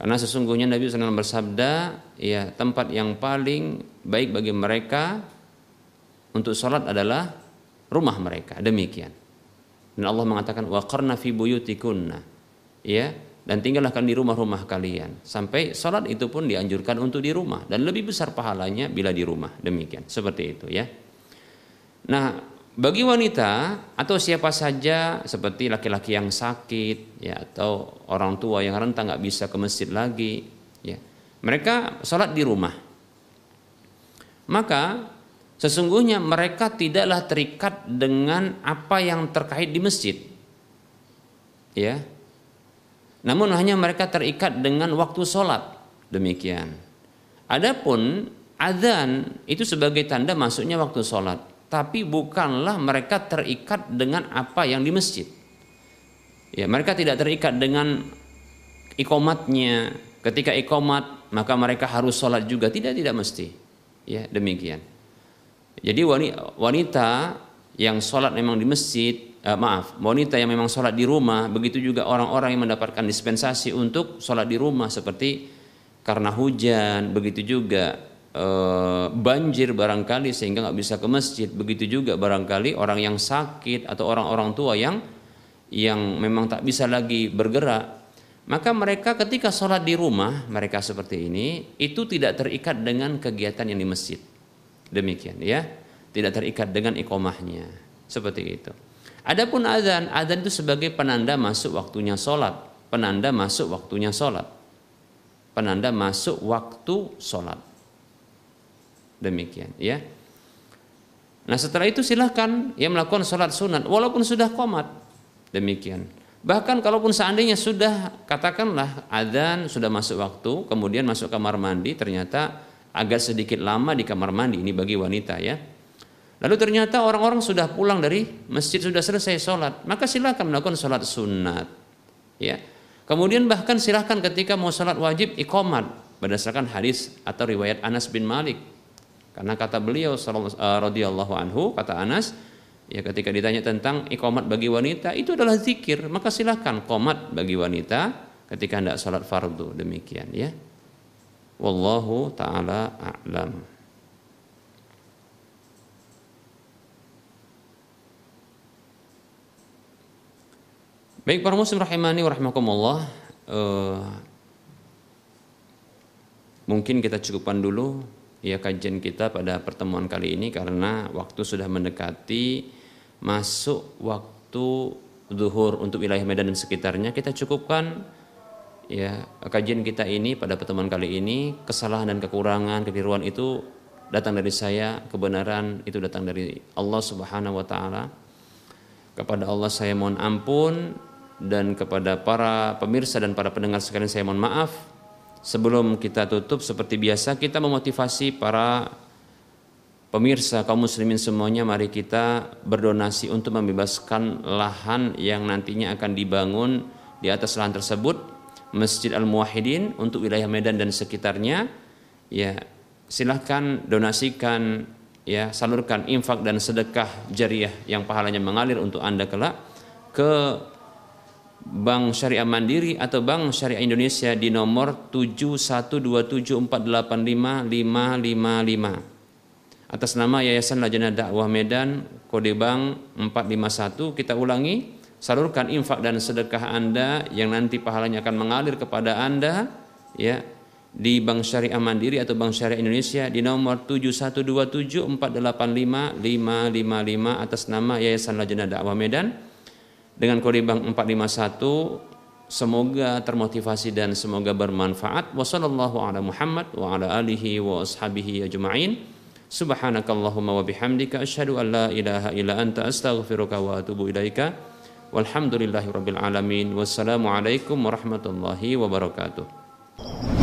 karena sesungguhnya Nabi SAW bersabda, ya tempat yang paling baik bagi mereka untuk sholat adalah rumah mereka. Demikian. Dan Allah mengatakan wa qarna fi buyutikunna. Ya, dan tinggallah di rumah-rumah kalian sampai sholat itu pun dianjurkan untuk di rumah dan lebih besar pahalanya bila di rumah demikian seperti itu ya Nah, bagi wanita atau siapa saja seperti laki-laki yang sakit ya atau orang tua yang rentang nggak bisa ke masjid lagi ya mereka sholat di rumah. Maka sesungguhnya mereka tidaklah terikat dengan apa yang terkait di masjid ya. Namun hanya mereka terikat dengan waktu sholat demikian. Adapun adzan itu sebagai tanda masuknya waktu sholat tapi bukanlah mereka terikat dengan apa yang di masjid. Ya, mereka tidak terikat dengan ikomatnya. Ketika ikomat, maka mereka harus sholat juga. Tidak, tidak mesti. Ya, demikian. Jadi wanita yang sholat memang di masjid, eh, maaf, wanita yang memang sholat di rumah, begitu juga orang-orang yang mendapatkan dispensasi untuk sholat di rumah seperti karena hujan, begitu juga e, banjir barangkali sehingga nggak bisa ke masjid. Begitu juga barangkali orang yang sakit atau orang-orang tua yang yang memang tak bisa lagi bergerak. Maka mereka ketika sholat di rumah mereka seperti ini itu tidak terikat dengan kegiatan yang di masjid. Demikian ya. Tidak terikat dengan ikomahnya seperti itu. Adapun adzan adzan itu sebagai penanda masuk waktunya sholat. Penanda masuk waktunya sholat. Penanda masuk waktu sholat Demikian ya. Nah setelah itu silahkan ya melakukan sholat sunat walaupun sudah komat. Demikian. Bahkan kalaupun seandainya sudah katakanlah adzan sudah masuk waktu, kemudian masuk kamar mandi ternyata agak sedikit lama di kamar mandi ini bagi wanita ya. Lalu ternyata orang-orang sudah pulang dari masjid sudah selesai sholat, maka silakan melakukan sholat sunat. Ya. Kemudian bahkan silahkan ketika mau sholat wajib ikomat berdasarkan hadis atau riwayat Anas bin Malik. Karena kata beliau uh, radhiyallahu anhu kata Anas ya ketika ditanya tentang ikomat bagi wanita itu adalah zikir. Maka silahkan komat bagi wanita ketika hendak sholat fardu. Demikian ya. Wallahu taala a'lam. Baik para muslim rahimani wa uh, Mungkin kita cukupkan dulu ya kajian kita pada pertemuan kali ini karena waktu sudah mendekati masuk waktu zuhur untuk wilayah Medan dan sekitarnya kita cukupkan ya kajian kita ini pada pertemuan kali ini kesalahan dan kekurangan kekeliruan itu datang dari saya kebenaran itu datang dari Allah Subhanahu wa taala kepada Allah saya mohon ampun dan kepada para pemirsa dan para pendengar sekalian saya mohon maaf. Sebelum kita tutup seperti biasa kita memotivasi para pemirsa kaum muslimin semuanya. Mari kita berdonasi untuk membebaskan lahan yang nantinya akan dibangun di atas lahan tersebut Masjid Al-Muwahhidin untuk wilayah Medan dan sekitarnya. Ya silahkan donasikan ya salurkan infak dan sedekah jariah yang pahalanya mengalir untuk Anda kelak ke Bank Syariah Mandiri atau Bank Syariah Indonesia di nomor 71274855555 atas nama Yayasan Lajnah Dakwah Medan kode bank 451 kita ulangi. Salurkan infak dan sedekah Anda yang nanti pahalanya akan mengalir kepada Anda ya di Bank Syariah Mandiri atau Bank Syariah Indonesia di nomor 71274855555 atas nama Yayasan Lajnah Dakwah Medan dengan kode bank 451 semoga termotivasi dan semoga bermanfaat. Wasallallahu ala Muhammad wa ala alihi wa ashabihi ajma'in. Subhanakallahumma wa bihamdika asyhadu an la ilaha illa anta astaghfiruka wa atubu ilaika. Walhamdulillahi rabbil alamin. Wassalamu alaikum warahmatullahi wabarakatuh